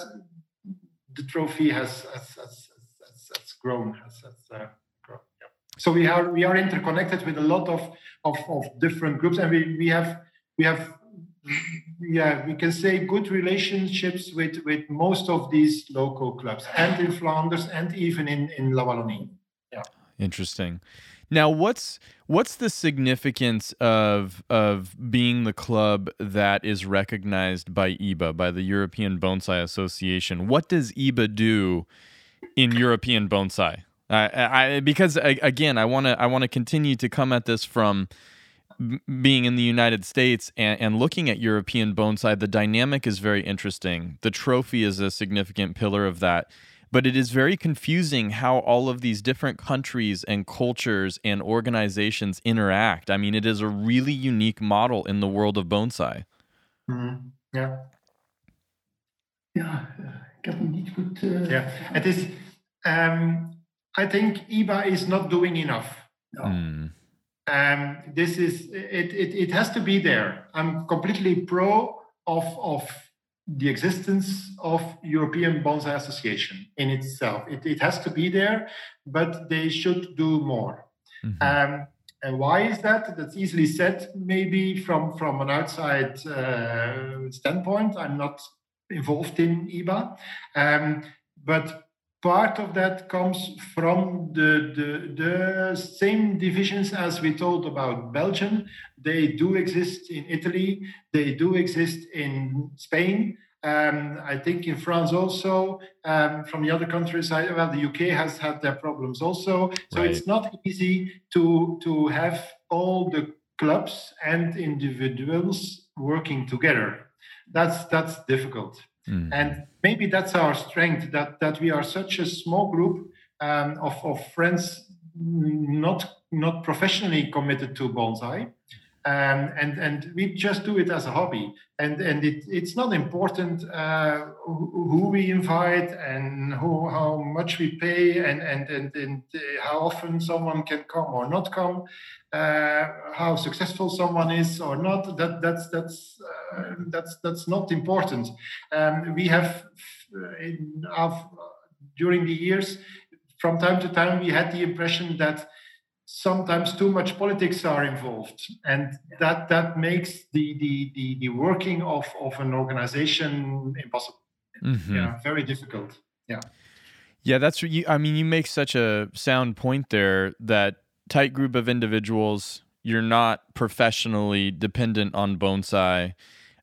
the trophy has, has, has, has, has grown, has, has uh, so we are we are interconnected with a lot of of, of different groups, and we, we have we have yeah we can say good relationships with with most of these local clubs, and in Flanders, and even in in La Wallonie. Yeah. Interesting. Now, what's what's the significance of of being the club that is recognized by EBA, by the European Bonsai Association? What does EBA do in European bonsai? I, because again, I want to I want to continue to come at this from being in the United States and, and looking at European bonsai. The dynamic is very interesting. The trophy is a significant pillar of that, but it is very confusing how all of these different countries and cultures and organizations interact. I mean, it is a really unique model in the world of bonsai. Mm-hmm. Yeah. Yeah, ik heb hem niet goed. Uh... Ja, het is. Um, I think EBA is not doing enough. No. Mm. Um, this is it, it. It has to be there. I'm completely pro of of the existence of European Bonsai Association in itself. It, it has to be there, but they should do more. Mm-hmm. Um, and why is that? That's easily said, maybe from from an outside uh, standpoint. I'm not involved in EBA, um, but part of that comes from the, the, the, same divisions as we told about Belgium. They do exist in Italy, they do exist in Spain. Um, I think in France also. Um, from the other countries, I, well, the UK has had their problems also. So right. it's not easy to to have all the clubs and individuals working together. That's that's difficult. Mm. And maybe that's our strength that, that we are such a small group um, of, of friends not not professionally committed to bonsai. Um, and and we just do it as a hobby. And and it, it's not important uh, who, we invite and who how much we pay and and and, and uh, how often someone can come or not come uh, how successful someone is or not that that's that's uh, that's that's not important. Um, we have uh, in during the years from time to time we had the impression that sometimes too much politics are involved. And that that makes the the the, the working of of an organization impossible. Mm-hmm. yeah very difficult. Yeah. Yeah that's you i mean you make such a sound point there that tight group of individuals you're not professionally dependent on bonsai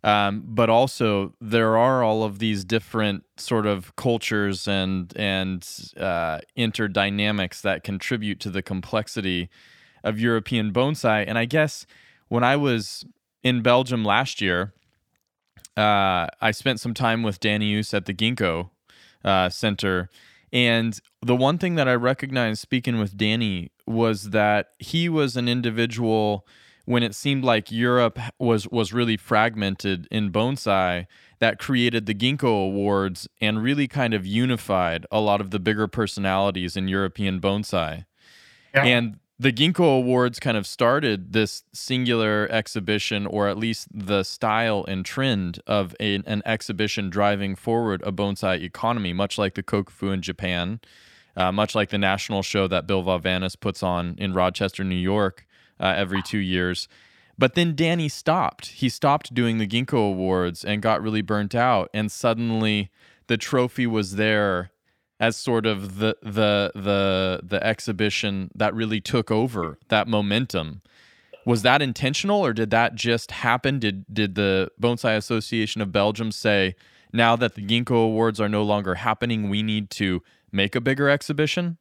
um, but also there are all of these different sort of cultures and and uh, interdynamics that contribute to the complexity of European bonsai. And I guess when I was in Belgium last year, uh, I spent some time with Danny Use at the Ginkgo uh, Center. And the one thing that I recognized speaking with Danny was that he was an individual when it seemed like Europe was was really fragmented in bonsai that created the Ginkgo Awards and really kind of unified a lot of the bigger personalities in European bonsai. Yeah. And the Ginkgo Awards kind of started this singular exhibition, or at least the style and trend of a, an exhibition driving forward a bonsai economy, much like the Kokufu in Japan, uh, much like the national show that Bill Valavanis puts on in Rochester, New York uh, every two years. But then Danny stopped. He stopped doing the Ginkgo Awards and got really burnt out. And suddenly the trophy was there as sort of the the the the exhibition that really took over that momentum. Was that intentional, or did that just happen? Did did the Bonsai Association of Belgium say, now that the Ginkgo Awards are no longer happening, we need to make a bigger exhibition?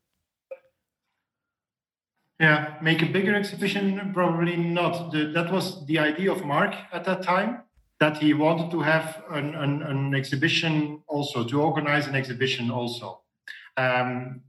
Yeah, make a bigger exhibition? Probably not. The, that was the idea of Mark at that time, that he wanted to have an, an, an exhibition also, to organize an exhibition also. Um,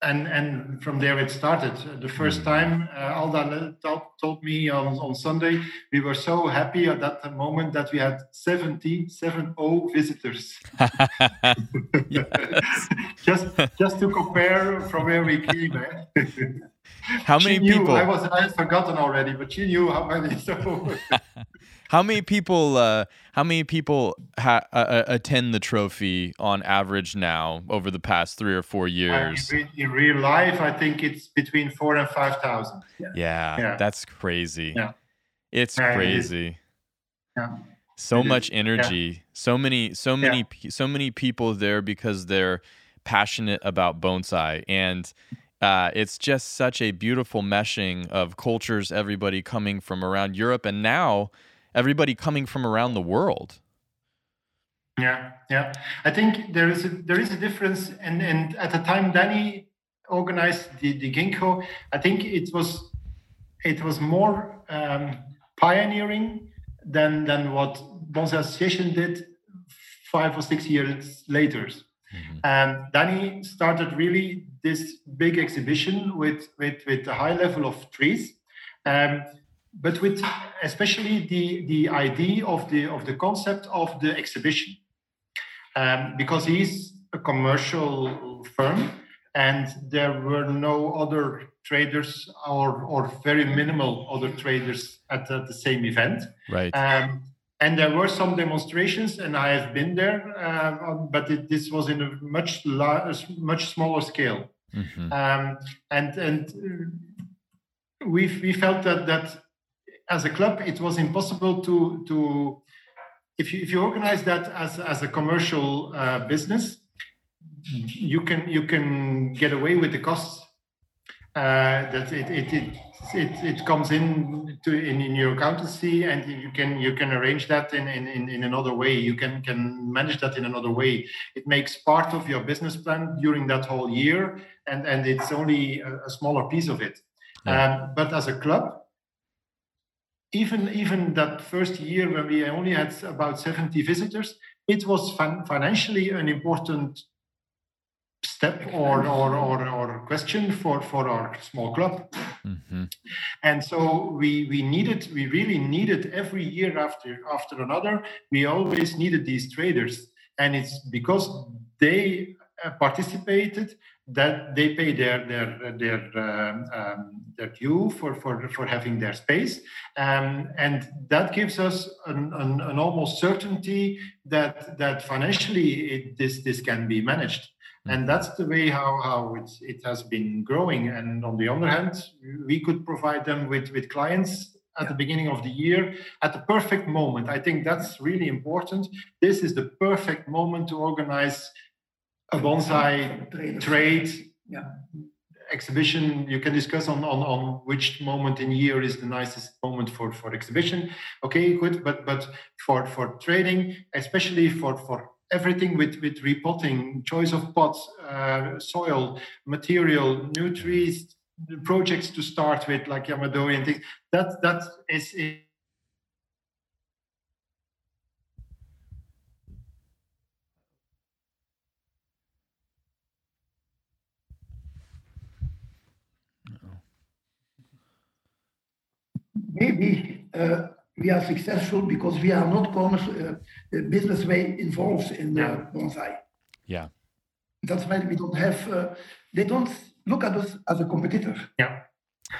and and from there it started. The first mm. time uh, Alda told me on, on Sunday, we were so happy at that moment that we had 70, 70 visitors. *laughs* *laughs* just just to compare from where we came. Eh? *laughs* How many people? I was I had forgotten already, but she knew how many. So *laughs* how many people? Uh, how many people ha- uh, uh, attend the trophy on average now over the past three or four years? in, in, real life, I think it's between four and five thousand. Yeah. Yeah, yeah. that's crazy. Yeah, it's crazy. yeah. So it much is. energy, yeah. so many, so many, so many people there because they're passionate about bonsai and. Uh, it's just such a beautiful meshing of cultures, everybody coming from around Europe, and now everybody coming from around the world. Yeah, yeah. I think there is a, there is a difference, and and at the time Danny organized the the Ginkgo, I think it was it was more um, pioneering than than what Bonsai Association did five or six years later. Mm-hmm. And Danny started really this big exhibition with with with a high level of trees. Um, but with especially the, the idea of the of the concept of the exhibition, um, because he's a commercial firm and there were no other traders or or very minimal other traders at the, the same event. Right. Um, and there were some demonstrations, and I have been there, uh, but it, this was in a much large, much smaller scale. Mm-hmm. Um, and and we we felt that that as a club, it was impossible to to if you if you organize that as as a commercial uh, business, you can you can get away with the costs. Uh, that it it, it it it comes in to in, in your accountancy and you can you can arrange that in, in in another way. You can can manage that in another way. It makes part of your business plan during that whole year and and it's only a, a smaller piece of it. Yeah. um, but as a club even even that first year when we only had about 70 visitors, it was fin- financially an important step or, or, or, or question for, for our small club. Mm-hmm. And so we, we needed, we really needed every year after, after another, we always needed these traders. And it's because they uh, participated that they pay their their their um, um, their due for, for for having their space, um, and that gives us an, an, an, almost certainty that that financially it, this this can be managed. And that's the way how how it it has been growing. And on the other hand, we could provide them with with clients at the beginning of the year at the perfect moment. I think that's really important. This is the perfect moment to organize a bonsai trade yeah. exhibition you can discuss on, on on which moment in year is the nicest moment for for exhibition okay good but but for for trading especially for for everything with with repotting choice of pots uh, soil material new trees projects to start with like yamadori and things. That that is, is maybe uh, we are successful because we are not commerce, uh, business way involved in yeah. bonsai. Yeah. That's why we don't have, uh, they don't look at us as a competitor. Yeah.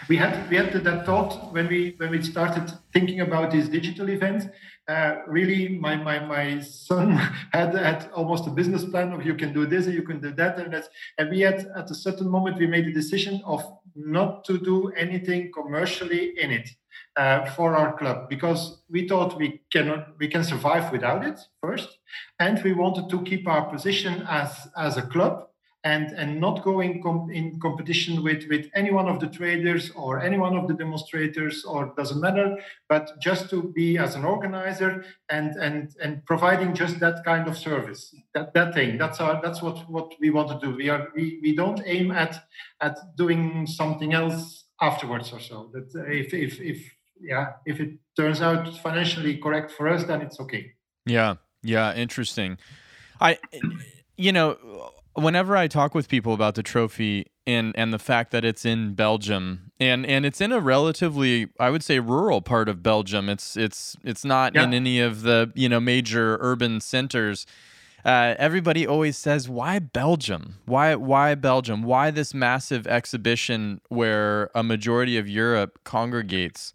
We had we had that thought when we when we started thinking about these digital events. Uh, really, my, my my son *laughs* had had almost a business plan of you can do this and you can do that and that's and we had at a certain moment we made a decision of not to do anything commercially in it uh, for our club because we thought we cannot we can survive without it first, and we wanted to keep our position as as a club and and not going com- in competition with with any one of the traders or any one of the demonstrators or doesn't matter but just to be as an organizer and and and providing just that kind of service that that thing. That's our that's what what we want to do. We are we, we don't aim at at doing something else afterwards or so. That if if if yeah if it turns out financially correct for us then it's okay yeah yeah interesting i you know whenever I talk with people about the trophy and and the fact that it's in Belgium and and it's in a relatively I would say rural part of Belgium. It's it's it's not yeah. in any of the you know major urban centers. Uh, everybody always says, "Why Belgium? Why why Belgium? Why this massive exhibition where a majority of Europe congregates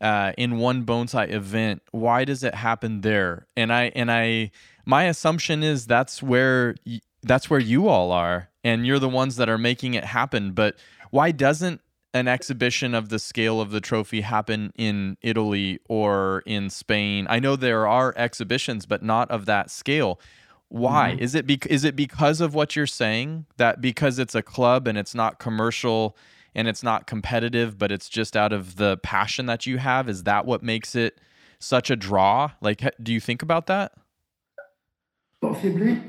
uh, in one bonsai event? Why does it happen there?" And I and I my assumption is that's where that's where you all are and you're the ones that are making it happen but why doesn't an exhibition of the scale of the trophy happen in Italy or in Spain I know there are exhibitions but not of that scale why mm-hmm. is it be- is it because of what you're saying that because it's a club and it's not commercial and it's not competitive but it's just out of the passion that you have is that what makes it such a draw like do you think about that possibly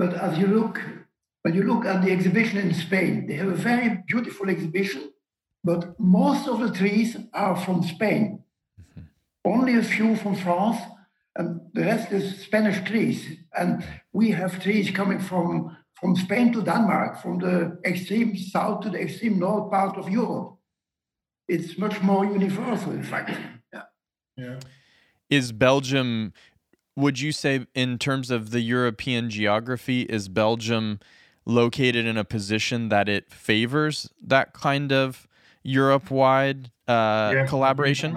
but as you look, when you look at the exhibition in Spain, they have a very beautiful exhibition, but most of the trees are from Spain. Mm-hmm. Only a few from France, and the rest is Spanish trees. And we have trees coming from, from Spain to Denmark, from the extreme south to the extreme north part of Europe. It's much more universal, in fact. Yeah. yeah. Is Belgium would you say in terms of the European geography is Belgium located in a position that it favors that kind of Europe-wide uh, yes. collaboration?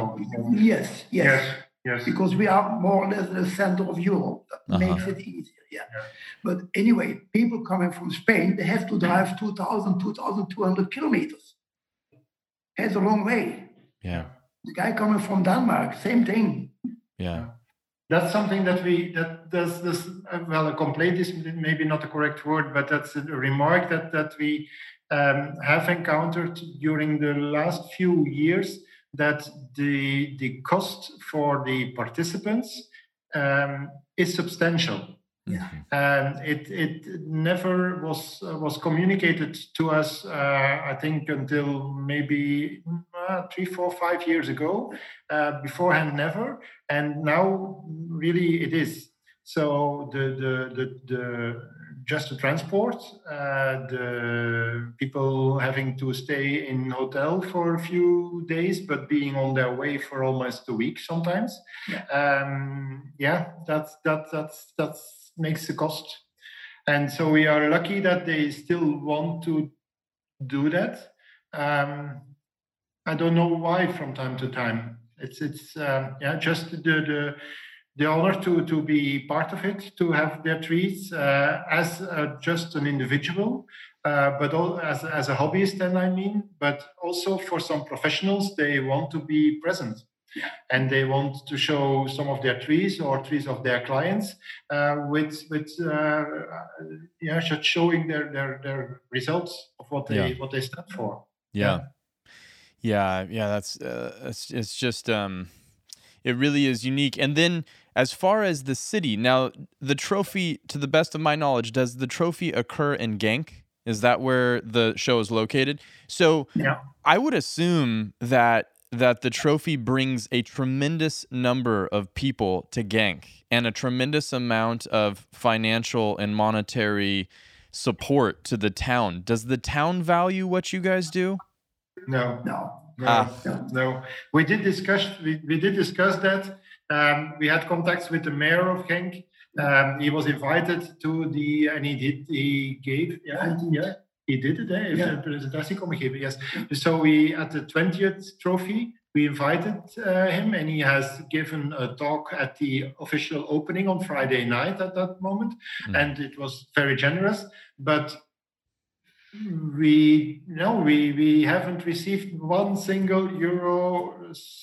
Yes, yes, yes, yes, Because we are more or less in the center of Europe. That uh-huh. makes it easier. Yeah. yeah. But anyway, people coming from Spain, they have to drive 2,000, 2,200 kilometers. It's a long way. Yeah. The guy coming from Denmark, same thing. Yeah that's something that we that does this well a complaint is maybe not the correct word but that's a remark that that we um, have encountered during the last few years that the the cost for the participants um, is substantial yeah. And it it never was uh, was communicated to us. Uh, I think until maybe uh, three, four, five years ago. Uh, beforehand, never. And now, really, it is. So the the the, the just the transport, uh, the people having to stay in hotel for a few days, but being on their way for almost a week sometimes. Yeah, um, yeah that's that that's that's makes the cost. And so we are lucky that they still want to do that. Um, I don't know why from time to time. It's it's um, yeah just the the the honor to to be part of it, to have their trees uh, as uh, just an individual, uh, but all, as as a hobbyist. Then I mean, but also for some professionals, they want to be present and they want to show some of their trees or trees of their clients uh, with with uh, yeah showing their their their results of what they yeah. what they stand for yeah yeah yeah, that's uh, it's, it's just um it really is unique and then as far as the city now the trophy to the best of my knowledge does the trophy occur in Genk is that where the show is located so yeah. i would assume that that the trophy brings a tremendous number of people to Genk and a tremendous amount of financial and monetary support to the town. Does the town value what you guys do? No, no, no, ah. no. We did discuss. We, we did discuss that. Um, we had contacts with the mayor of Genk. Um, he was invited to the, and he did. He gave. Yeah, yeah he did it. Hij heeft een presentatie komen geven. Yes. So we at the 20th trophy, we invited uh, him, and he has given a talk at the official opening on Friday night. At that moment, mm. and it was very generous. But we no, we we haven't received one single euro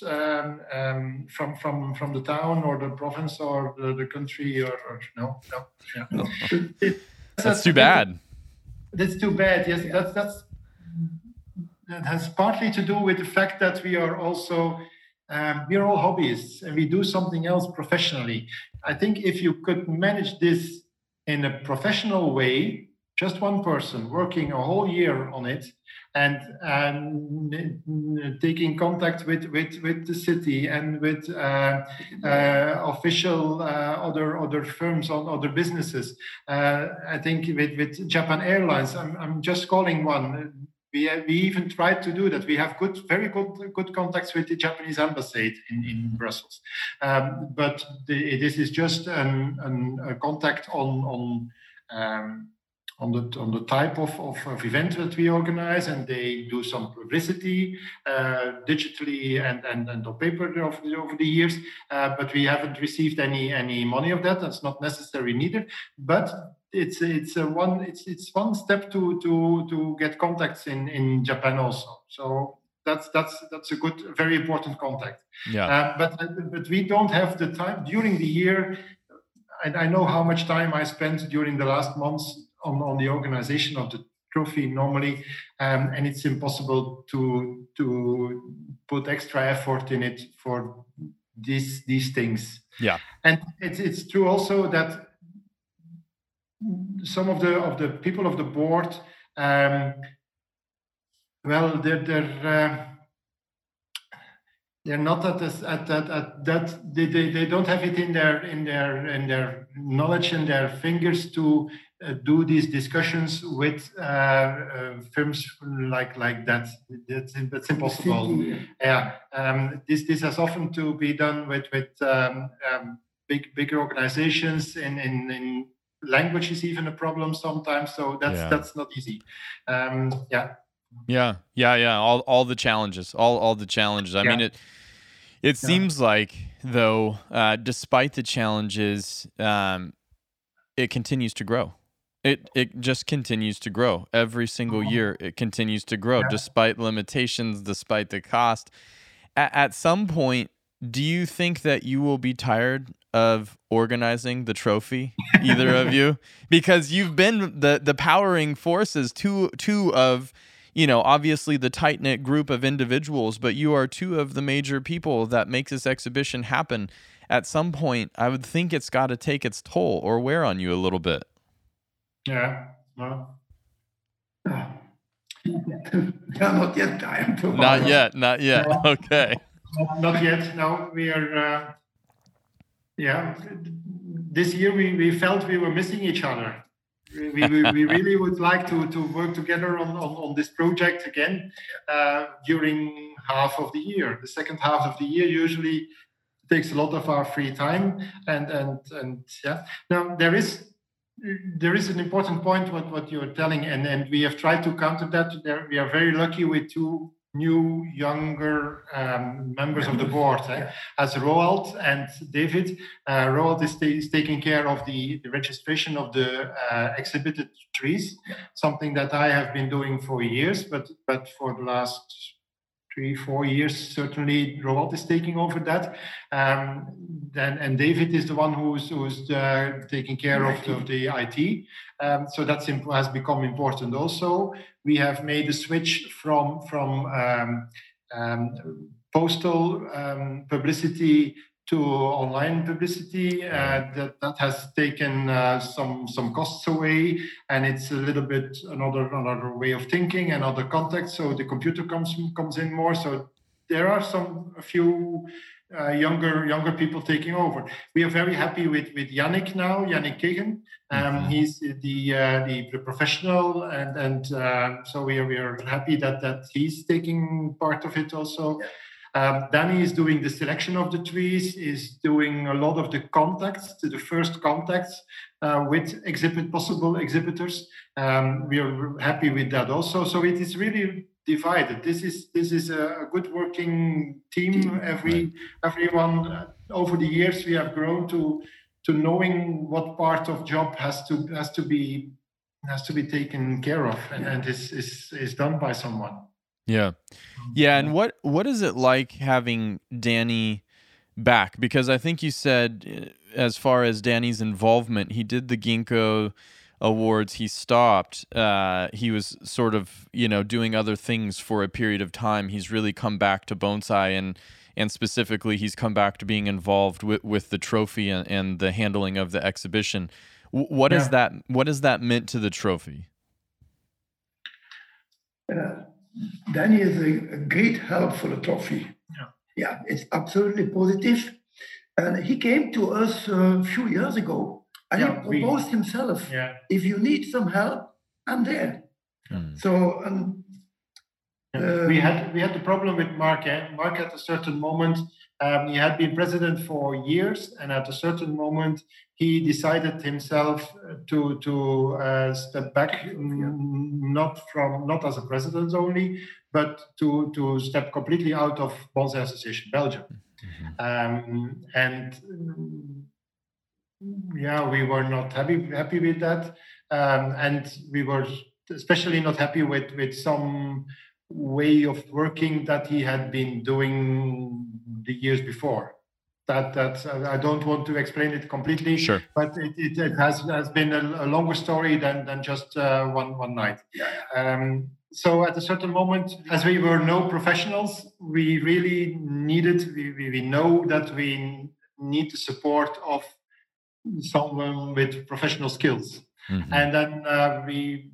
um, um, from from from the town or the province or the, the country or, or no no. Yeah. That's too bad That's too bad. Yes, that's that's that has partly to do with the fact that we are also um, we are all hobbyists and we do something else professionally. I think if you could manage this in a professional way, just one person working a whole year on it, and and taking contact with with with the city and with uh, uh, official uh, other other firms or other businesses. Uh, I think with with Japan Airlines, I'm I'm just calling one. We, we even tried to do that. We have good, very good, good contacts with the Japanese embassy in, in Brussels, um, but the, this is just an, an, a contact on on um, on the on the type of, of, of, event that we organize and they do some publicity uh, digitally and, and, and on paper over the, over the years. Uh, but we haven't received any any money of that. That's not necessary neither. But it's it's a one it's it's one step to to to get contacts in in Japan also. So that's that's that's a good very important contact. Yeah. Uh, but but we don't have the time during the year. And I know how much time I spent during the last months on, on the organization of the trophy normally, um, and it's impossible to to put extra effort in it for these these things. Yeah, and it's it's true also that some of the of the people of the board, um, well, they're they're. Uh, they're not at, this, at that at that they, they, they don't have it in their in their in their knowledge and their fingers to do these discussions with uh, uh, firms like like that. That's, that's impossible. Yeah, um, this this has often to be done with with um, um, big big organizations in in, in language is even a problem sometimes. So that's yeah. that's not easy. Um, yeah. Yeah, yeah, yeah. All all the challenges, all all the challenges. I yeah. mean it. It yeah. seems like though, uh, despite the challenges, um, it continues to grow. It it just continues to grow every single uh-huh. year. It continues to grow yeah. despite limitations, despite the cost. At, at some point, do you think that you will be tired of organizing the trophy, either of you? *laughs* Because you've been the the powering forces two two of you know obviously the tight knit group of individuals, but you are two of the major people that make this exhibition happen. At some point, I would think it's got to take its toll or wear on you a little bit. Yeah. No. not yet time to. Not yet. Not yet. No. Okay. Not yet. No, we are. Uh, yeah, this year we, we felt we were missing each other. We, we, we *laughs* really would like to, to work together on, on, on this project again uh, during half of the year. The second half of the year usually takes a lot of our free time and and and yeah. Now there is there is an important point what, what you're telling and, and we have tried to counter that there we are very lucky with two new younger um, members of the board eh? as Roald and David. Uh, Roald is, is, taking care of the, the registration of the uh, exhibited trees, something that I have been doing for years, but but for the last three, four years, certainly Roald is taking over that. Um, then, and David is the one who's, who's uh, taking care of the, of the IT. Um, so that has become important also. We have made a switch from, from um, um postal um, publicity to online publicity. Uh, that that has taken uh, some some costs away, and it's a little bit another another way of thinking, another context. So the computer comes comes in more. So there are some a few. Uh, younger younger people taking over. We are very happy with with Yannick now, Yannick Kiggen. Um, mm-hmm. He's the, uh, the, the professional, and and uh, so we are we are happy that that he's taking part of it also. Yeah. Um, Danny is doing the selection of the trees, is doing a lot of the contacts, to the first contacts uh, with exhibit possible exhibitors. Um, we are happy with that also. So it is really divided. This is this is a good working team. Every everyone uh, over the years we have grown to to knowing what part of job has to has to be has to be taken care of and, and is, is is done by someone. Yeah. Yeah, and what what is it like having Danny back? Because I think you said uh, as far as Danny's involvement, he did the ginkgo awards he stopped uh, he was sort of you know doing other things for a period of time he's really come back to bonsai and and specifically he's come back to being involved with, with the trophy and, and the handling of the exhibition what yeah. is that what has that meant to the trophy uh, danny is a, a, great help for the trophy yeah. yeah it's absolutely positive and he came to us a few years ago and yeah, he proposed we, himself. Yeah. If you need some help, I'm there. Mm. So um, uh, we had we had the problem with Mark. Eh? Mark at a certain moment um, he had been president for years, and at a certain moment he decided himself to to uh, step back, not from not as a president only, but to to step completely out of Bonsai Association Belgium, mm-hmm. um, and yeah, we were not happy happy with that, um, and we were especially not happy with with some way of working that he had been doing the years before. That that I don't want to explain it completely, sure. but it, it, it has has been a, a, longer story than than just uh, one one night. Yeah. Um, so at a certain moment, as we were no professionals, we really needed we, we, we know that we need the support of someone with professional skills. Mm-hmm. And then uh, we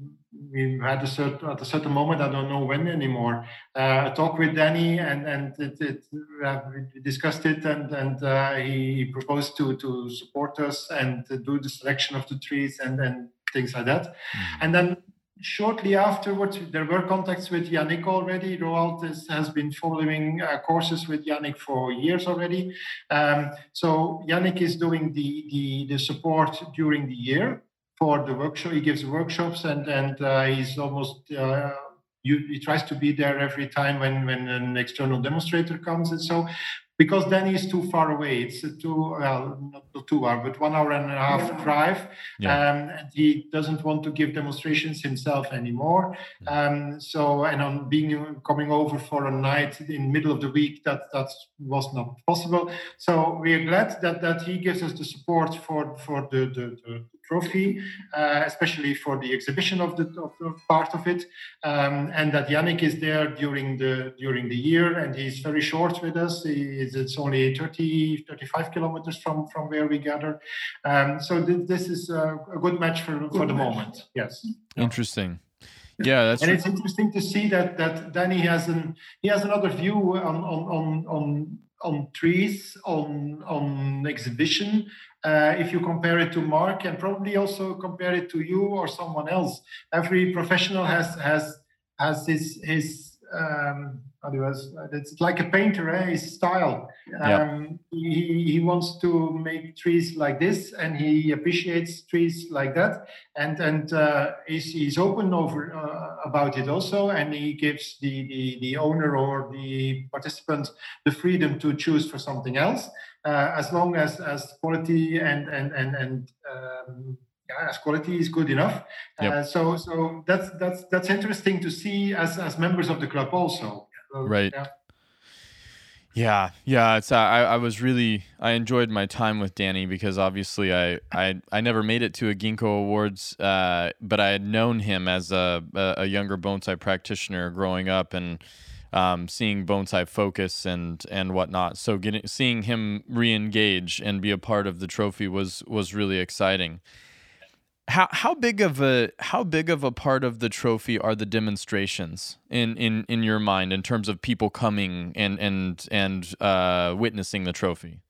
we had a certain at a certain moment, I don't know when anymore, uh, a talk with Danny, and and it, it uh, we discussed it, and and uh, he proposed to to support us and do the selection of the trees and and things like that. Mm-hmm. And then shortly afterwards, there were contacts with Yannick already. Roald is, has been following uh, courses with Yannick for years already. Um, so Yannick is doing the, the, the support during the year for the workshop. He gives workshops and and uh, he's almost uh, you, he tries to be there every time when when an external demonstrator comes and so because then he's too far away. It's a two, well, not two hour, but one hour and a half yeah. drive. Yeah. Um, and he doesn't want to give demonstrations himself anymore. Mm. Um, so, and on being coming over for a night in middle of the week, that that was not possible. So we are glad that that he gives us the support for for the the, the trophy, uh, especially for the exhibition of the, of the part of it, um, and that Yannick is there during the during the year, and he's very short with us. He, it's only 30, 35 kilometers from from where we gather. Um, so th- this is a, a, good match for for the moment. Yes. Interesting. Yeah, that's and it's interesting to see that that Danny has an he has another view on on on on, on trees on on exhibition uh, if you compare it to Mark and probably also compare it to you or someone else. Every professional has has has his his um, it's like a painter, eh? his style. Um, he, he wants to make trees like this, and he appreciates trees like that, and and uh, he's, he's open over uh, about it also, and he gives the, the the owner or the participant the freedom to choose for something else, uh, as long as as quality and and and and um, yeah, as quality is good enough. Yep. Uh, so so that's that's that's interesting to see as as members of the club also. So, right. Yeah. Yeah, yeah. It's uh, I, I was really I enjoyed my time with Danny because obviously I I, I never made it to a Ginkgo Awards, uh, but I had known him as a a younger bonsai practitioner growing up and um, seeing bonsai focus and and whatnot. So getting seeing him re-engage and be a part of the trophy was was really exciting. How how big of a how big of a part of the trophy are the demonstrations in in in your mind in terms of people coming and and and uh, witnessing the trophy?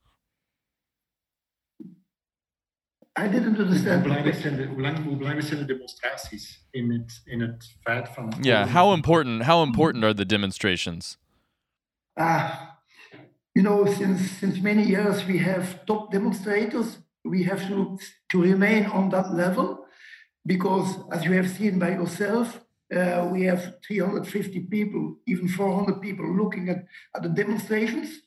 I didn't understand. Hoe belangrijk zijn de, hoe, lang, hoe belangrijk zijn de demonstraties in het, in het feit van... Yeah, how important, how important are the demonstrations? Ah, you know, since, since many years we have top demonstrators we have to, to remain on that level because, as you have seen by yourself, uh, we have 350 people, even 400 people looking at, at the demonstrations,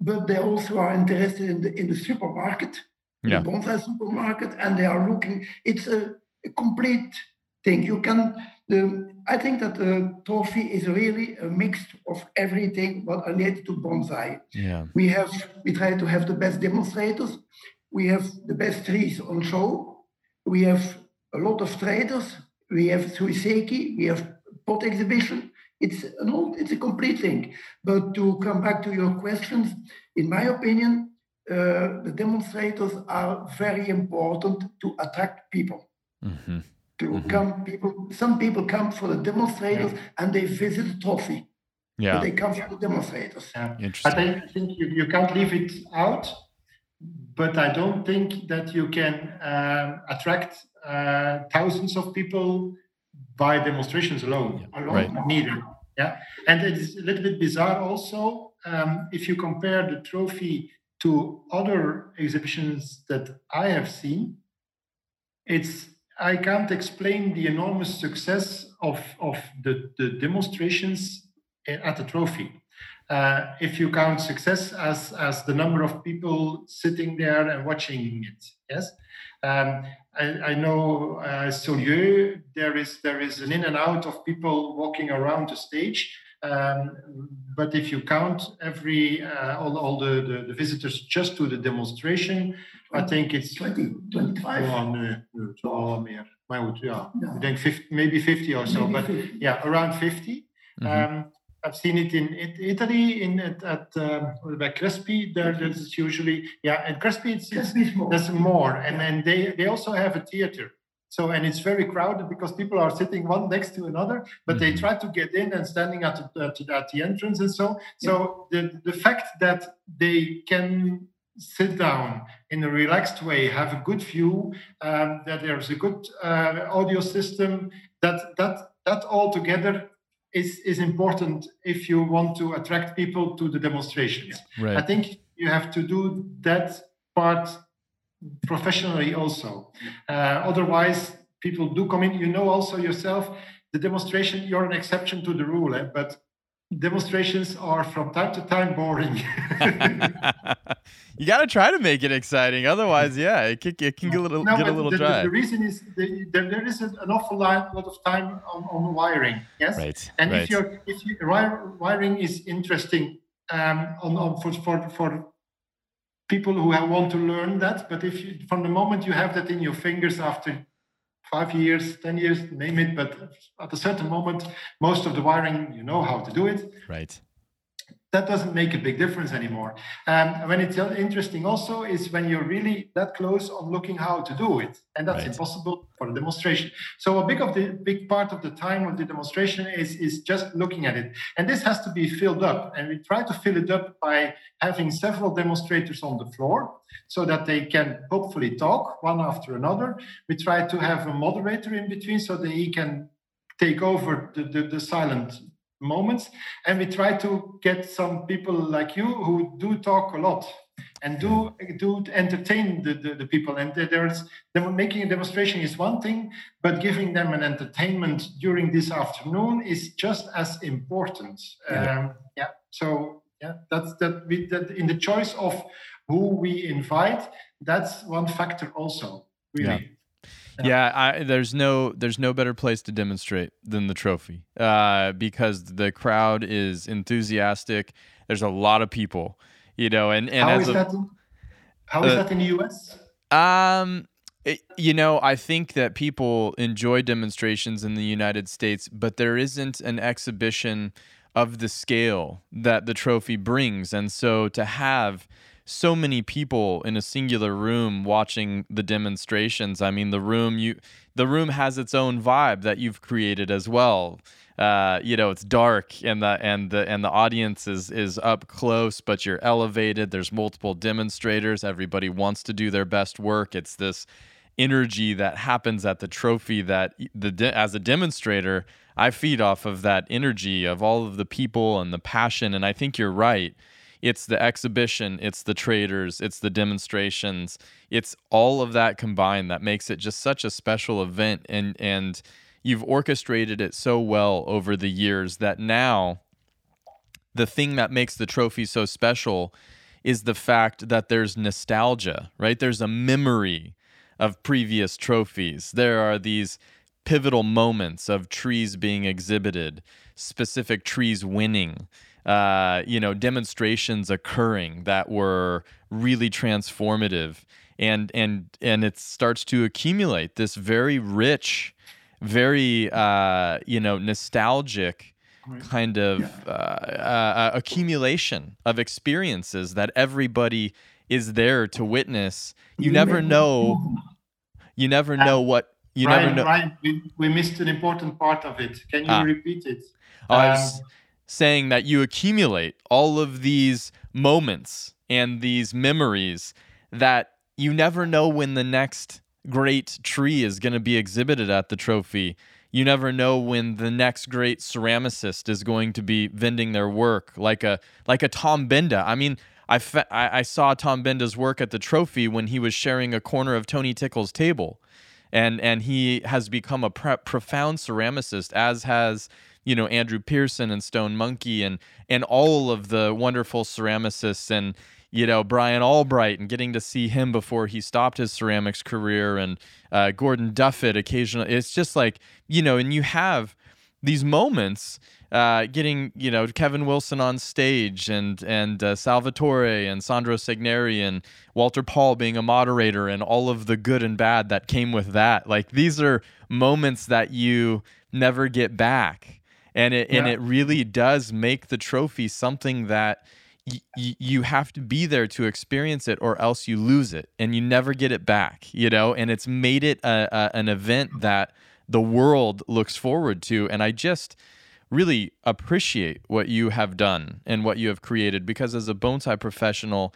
but they also are interested in the, in the supermarket, yeah. the bonsai supermarket, and they are looking. It's a, a complete thing. You can. The, I think that the trophy is really a mix of everything what related to bonsai. Yeah. We have we try to have the best demonstrators, we have the best trees on show. We have a lot of traders. We have Suiseki, we have pot exhibition. It's an old, it's a complete thing. But to come back to your questions, in my opinion, uh, the demonstrators are very important to attract people. Mm-hmm. To mm-hmm. come, people. Some people come for the demonstrators yeah. and they visit the trophy. Yeah, but they come for the demonstrators. Yeah. Interesting. But I think you, you can't leave it out. But I don't think that you can uh, attract uh, thousands of people by demonstrations alone. Yeah. Alone, right. neither. Yeah, and it's a little bit bizarre also um, if you compare the trophy to other exhibitions that I have seen. It's I can't explain the enormous success of of the, the demonstrations at the trophy. Uh, if you count success as as the number of people sitting there and watching it, yes. Um, I, I, know uh, Saulieu, there is there is an in and out of people walking around the stage. Um, but if you count every uh, all, all the, the, the, visitors just to the demonstration, I think it's 20, 25. Oh, nee, nee, meer. Maar goed, ja. No. Ik denk 50, maybe 50 or so, maybe but 50. yeah, around 50. Mm-hmm. Um, I've seen it in Italy in at, at um, by Crespi. There, there's usually yeah, and Crespi it's, it's more. there's more, and then they they also have a theater. So and it's very crowded because people are sitting one next to another, but mm-hmm. they try to get in and standing at the, uh, at the entrance and so. So yeah. the the fact that they can sit down in a relaxed way, have a good view, um, that there's a good uh, audio system, that that that all together is, is important if you want to attract people to the demonstrations. Right. I think you have to do that part professionally also. Uh, otherwise, people do come in. You know also yourself, the demonstration, you're an exception to the rule, eh? but demonstrations are from time to time boring. *laughs* you got to try to make it exciting. Otherwise, yeah, it can, it can get a little, no, get a little the, dry. The, reason is the, there, there is an awful lot, lot of time on, on wiring. Yes. Right. And right. if you're if you, wiring is interesting um, on, on for, for for people who want to learn that, but if you, from the moment you have that in your fingers after five years, 10 years, name it. But at a certain moment, most of the wiring, you know how to do it. Right that doesn't make a big difference anymore. Um, when it's interesting also is when you're really that close on looking how to do it, and that's right. impossible for a demonstration. So a big of the big part of the time of the demonstration is is just looking at it, and this has to be filled up, and we try to fill it up by having several demonstrators on the floor so that they can hopefully talk one after another. We try to have a moderator in between so that he can take over the, the, the silent moments and we try to get some people like you who do talk a lot and do do entertain the, the, the people and there's making a demonstration is one thing but giving them an entertainment during this afternoon is just as important yeah, um, yeah. so yeah that's that we that in the choice of who we invite that's one factor also really yeah. Yeah, I, there's no there's no better place to demonstrate than the trophy uh, because the crowd is enthusiastic. There's a lot of people, you know, and and how is a, that? In, how is uh, that in the U.S.? Um, it, you know, I think that people enjoy demonstrations in the United States, but there isn't an exhibition of the scale that the trophy brings, and so to have so many people in a singular room watching the demonstrations. I mean, the room you the room has its own vibe that you've created as well. Uh, you know, it's dark and the and the and the audience is is up close, but you're elevated. There's multiple demonstrators. Everybody wants to do their best work. It's this energy that happens at the trophy that the as a demonstrator, I feed off of that energy of all of the people and the passion. And I think you're right it's the exhibition, it's the traders, it's the demonstrations, it's all of that combined that makes it just such a special event and and you've orchestrated it so well over the years that now the thing that makes the trophy so special is the fact that there's nostalgia, right? There's a memory of previous trophies. There are these pivotal moments of trees being exhibited, specific trees winning uh, you know, demonstrations occurring that were really transformative. and and and it starts to accumulate this very rich, very uh, you know nostalgic kind of uh, uh, accumulation of experiences that everybody is there to witness. You never know. You never know what you Ryan, never know. Ryan, we, we missed an important part of it. Can you Ah. repeat it? Oh, Um, saying that you accumulate all of these moments and these memories that you never know when the next great tree is going to be exhibited at the trophy. You never know when the next great ceramicist is going to be vending their work, like a like a Tom Benda. I mean, I, fe- I I saw Tom Benda's work at the trophy when he was sharing a corner of Tony Tickle's table and and he has become a pre- profound ceramicist as has you know Andrew Pearson and Stone Monkey and and all of the wonderful ceramicists and you know Brian Albright and getting to see him before he stopped his ceramics career and uh, Gordon Duffett occasionally. It's just like you know and you have these moments uh, getting you know Kevin Wilson on stage and and uh, Salvatore and Sandro Segneri and Walter Pall being a moderator and all of the good and bad that came with that. Like these are moments that you never get back and it and it really does make the trophy something that y- y- you have to be there to experience it or else you lose it and you never get it back you know and it's made it a, a, an event that the world looks forward to and i just really appreciate what you have done and what you have created because as a bonsai professional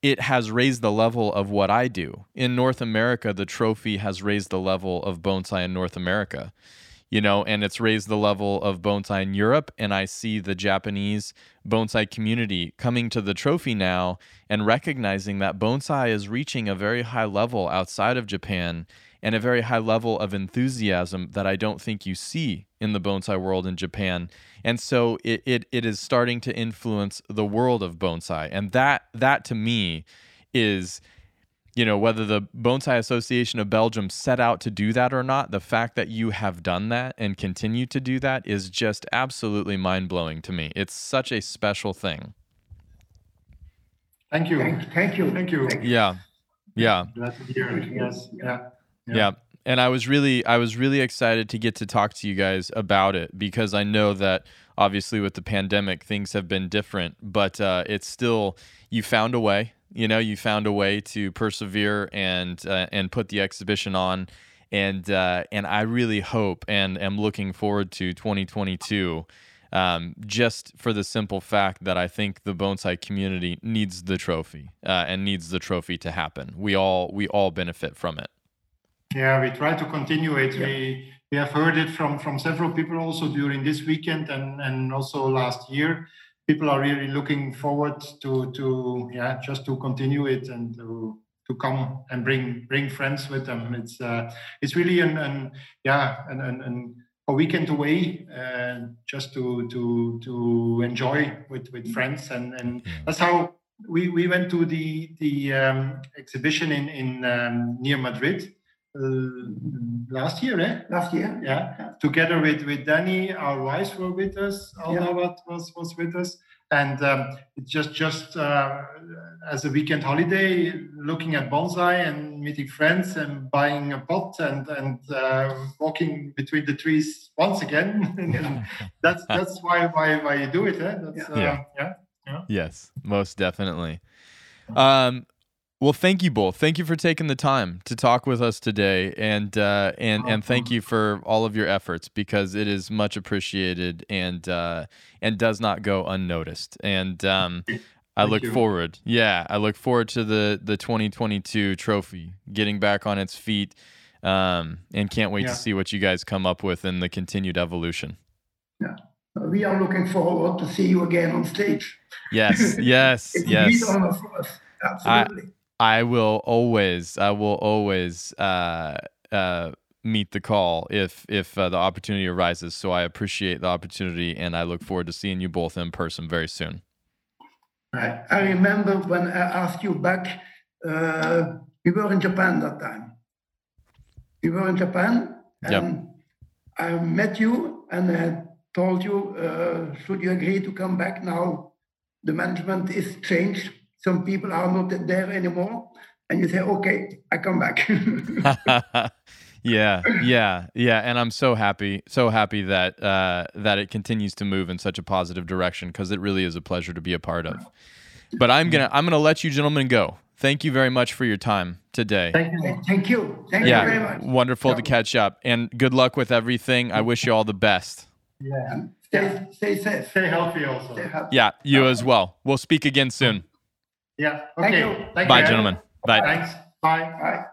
it has raised the level of what I do. In North America, the trophy has raised the level of bonsai in North America. You know, and it's raised the level of bonsai in Europe. And I see the Japanese bonsai community coming to the trophy now and recognizing that bonsai is reaching a very high level outside of Japan and a very high level of enthusiasm that I don't think you see in the bonsai world in Japan. And so it, it, it is starting to influence the world of bonsai. And that that to me is you know whether the bonsai association of belgium set out to do that or not the fact that you have done that and continue to do that is just absolutely mind-blowing to me it's such a special thing Thank you. Thank, thank you. Thank you. yeah yeah Glad to hear it. Yes. Yeah. yeah. and i was really i was really excited to get to talk to you guys about it because i know that obviously with the pandemic things have been different but uh, it's still you found a way you know you found a way to persevere and uh, and put the exhibition on and uh, and i really hope and am looking forward to 2022 um, just for the simple fact that I think the bonsai community needs the trophy uh, and needs the trophy to happen. We all we all benefit from it. Yeah, we try to continue it. We we have heard it from from several people also during this weekend and and also last year. People are really looking forward to to yeah just to continue it and to to come and bring bring friends with them. It's uh, it's really an, an yeah an, an, an a weekend away uh, just to to to enjoy with with friends. And and that's how we we went to the the um, exhibition in in um, near Madrid last year, eh? Last year. Yeah, together with with Danny, our wives were with us. Alna Yeah. was was with us, and um, it's just just uh, as a weekend holiday, looking at bonsai and meeting friends and buying a pot and and uh, walking between the trees once again. *laughs* and that's that's why why why you do it, eh? That's, Yeah. Uh, yeah. Yes, most definitely. Um, well, thank you both. Thank you for taking the time to talk with us today, and uh, and and thank you for all of your efforts because it is much appreciated and uh, and does not go unnoticed. And um, I look you. forward. Yeah, I look forward to the the 2022 trophy getting back on its feet, um, and can't wait Yeah. to see what you guys come up with in the continued evolution. Yeah we are looking forward to see you again on stage. Yes, *laughs* yes, It's yes. great honor us. Absolutely. I will always, I will always uh, uh, meet the call if if uh, the opportunity arises. So I appreciate the opportunity, and I look forward to seeing you both in person very soon. I, I remember when I asked you back, uh, we were in Japan that time. We were in Japan, Yep. and I met you and I told you, uh, should you agree to come back now? The management is changed. Some people are not there anymore. and you say, okay, I come back. *laughs* yeah, yeah, yeah, and I'm so happy, so happy that uh, that it continues to move in such a positive direction because it really is a pleasure to be a part of. But I'm gonna I'm gonna let you gentlemen go. Thank you very much for your time today. Thank you. Thank you. Thank yeah, you very much. Wonderful yeah. to catch up, and good luck with everything. I wish you all the best. Yeah. Stay, stay safe. Stay healthy also. Stay healthy. Yeah, you as well. We'll speak again soon. Yeah. Okay. Thank you. Bye, gentlemen. Bye. Thanks. Bye. Bye.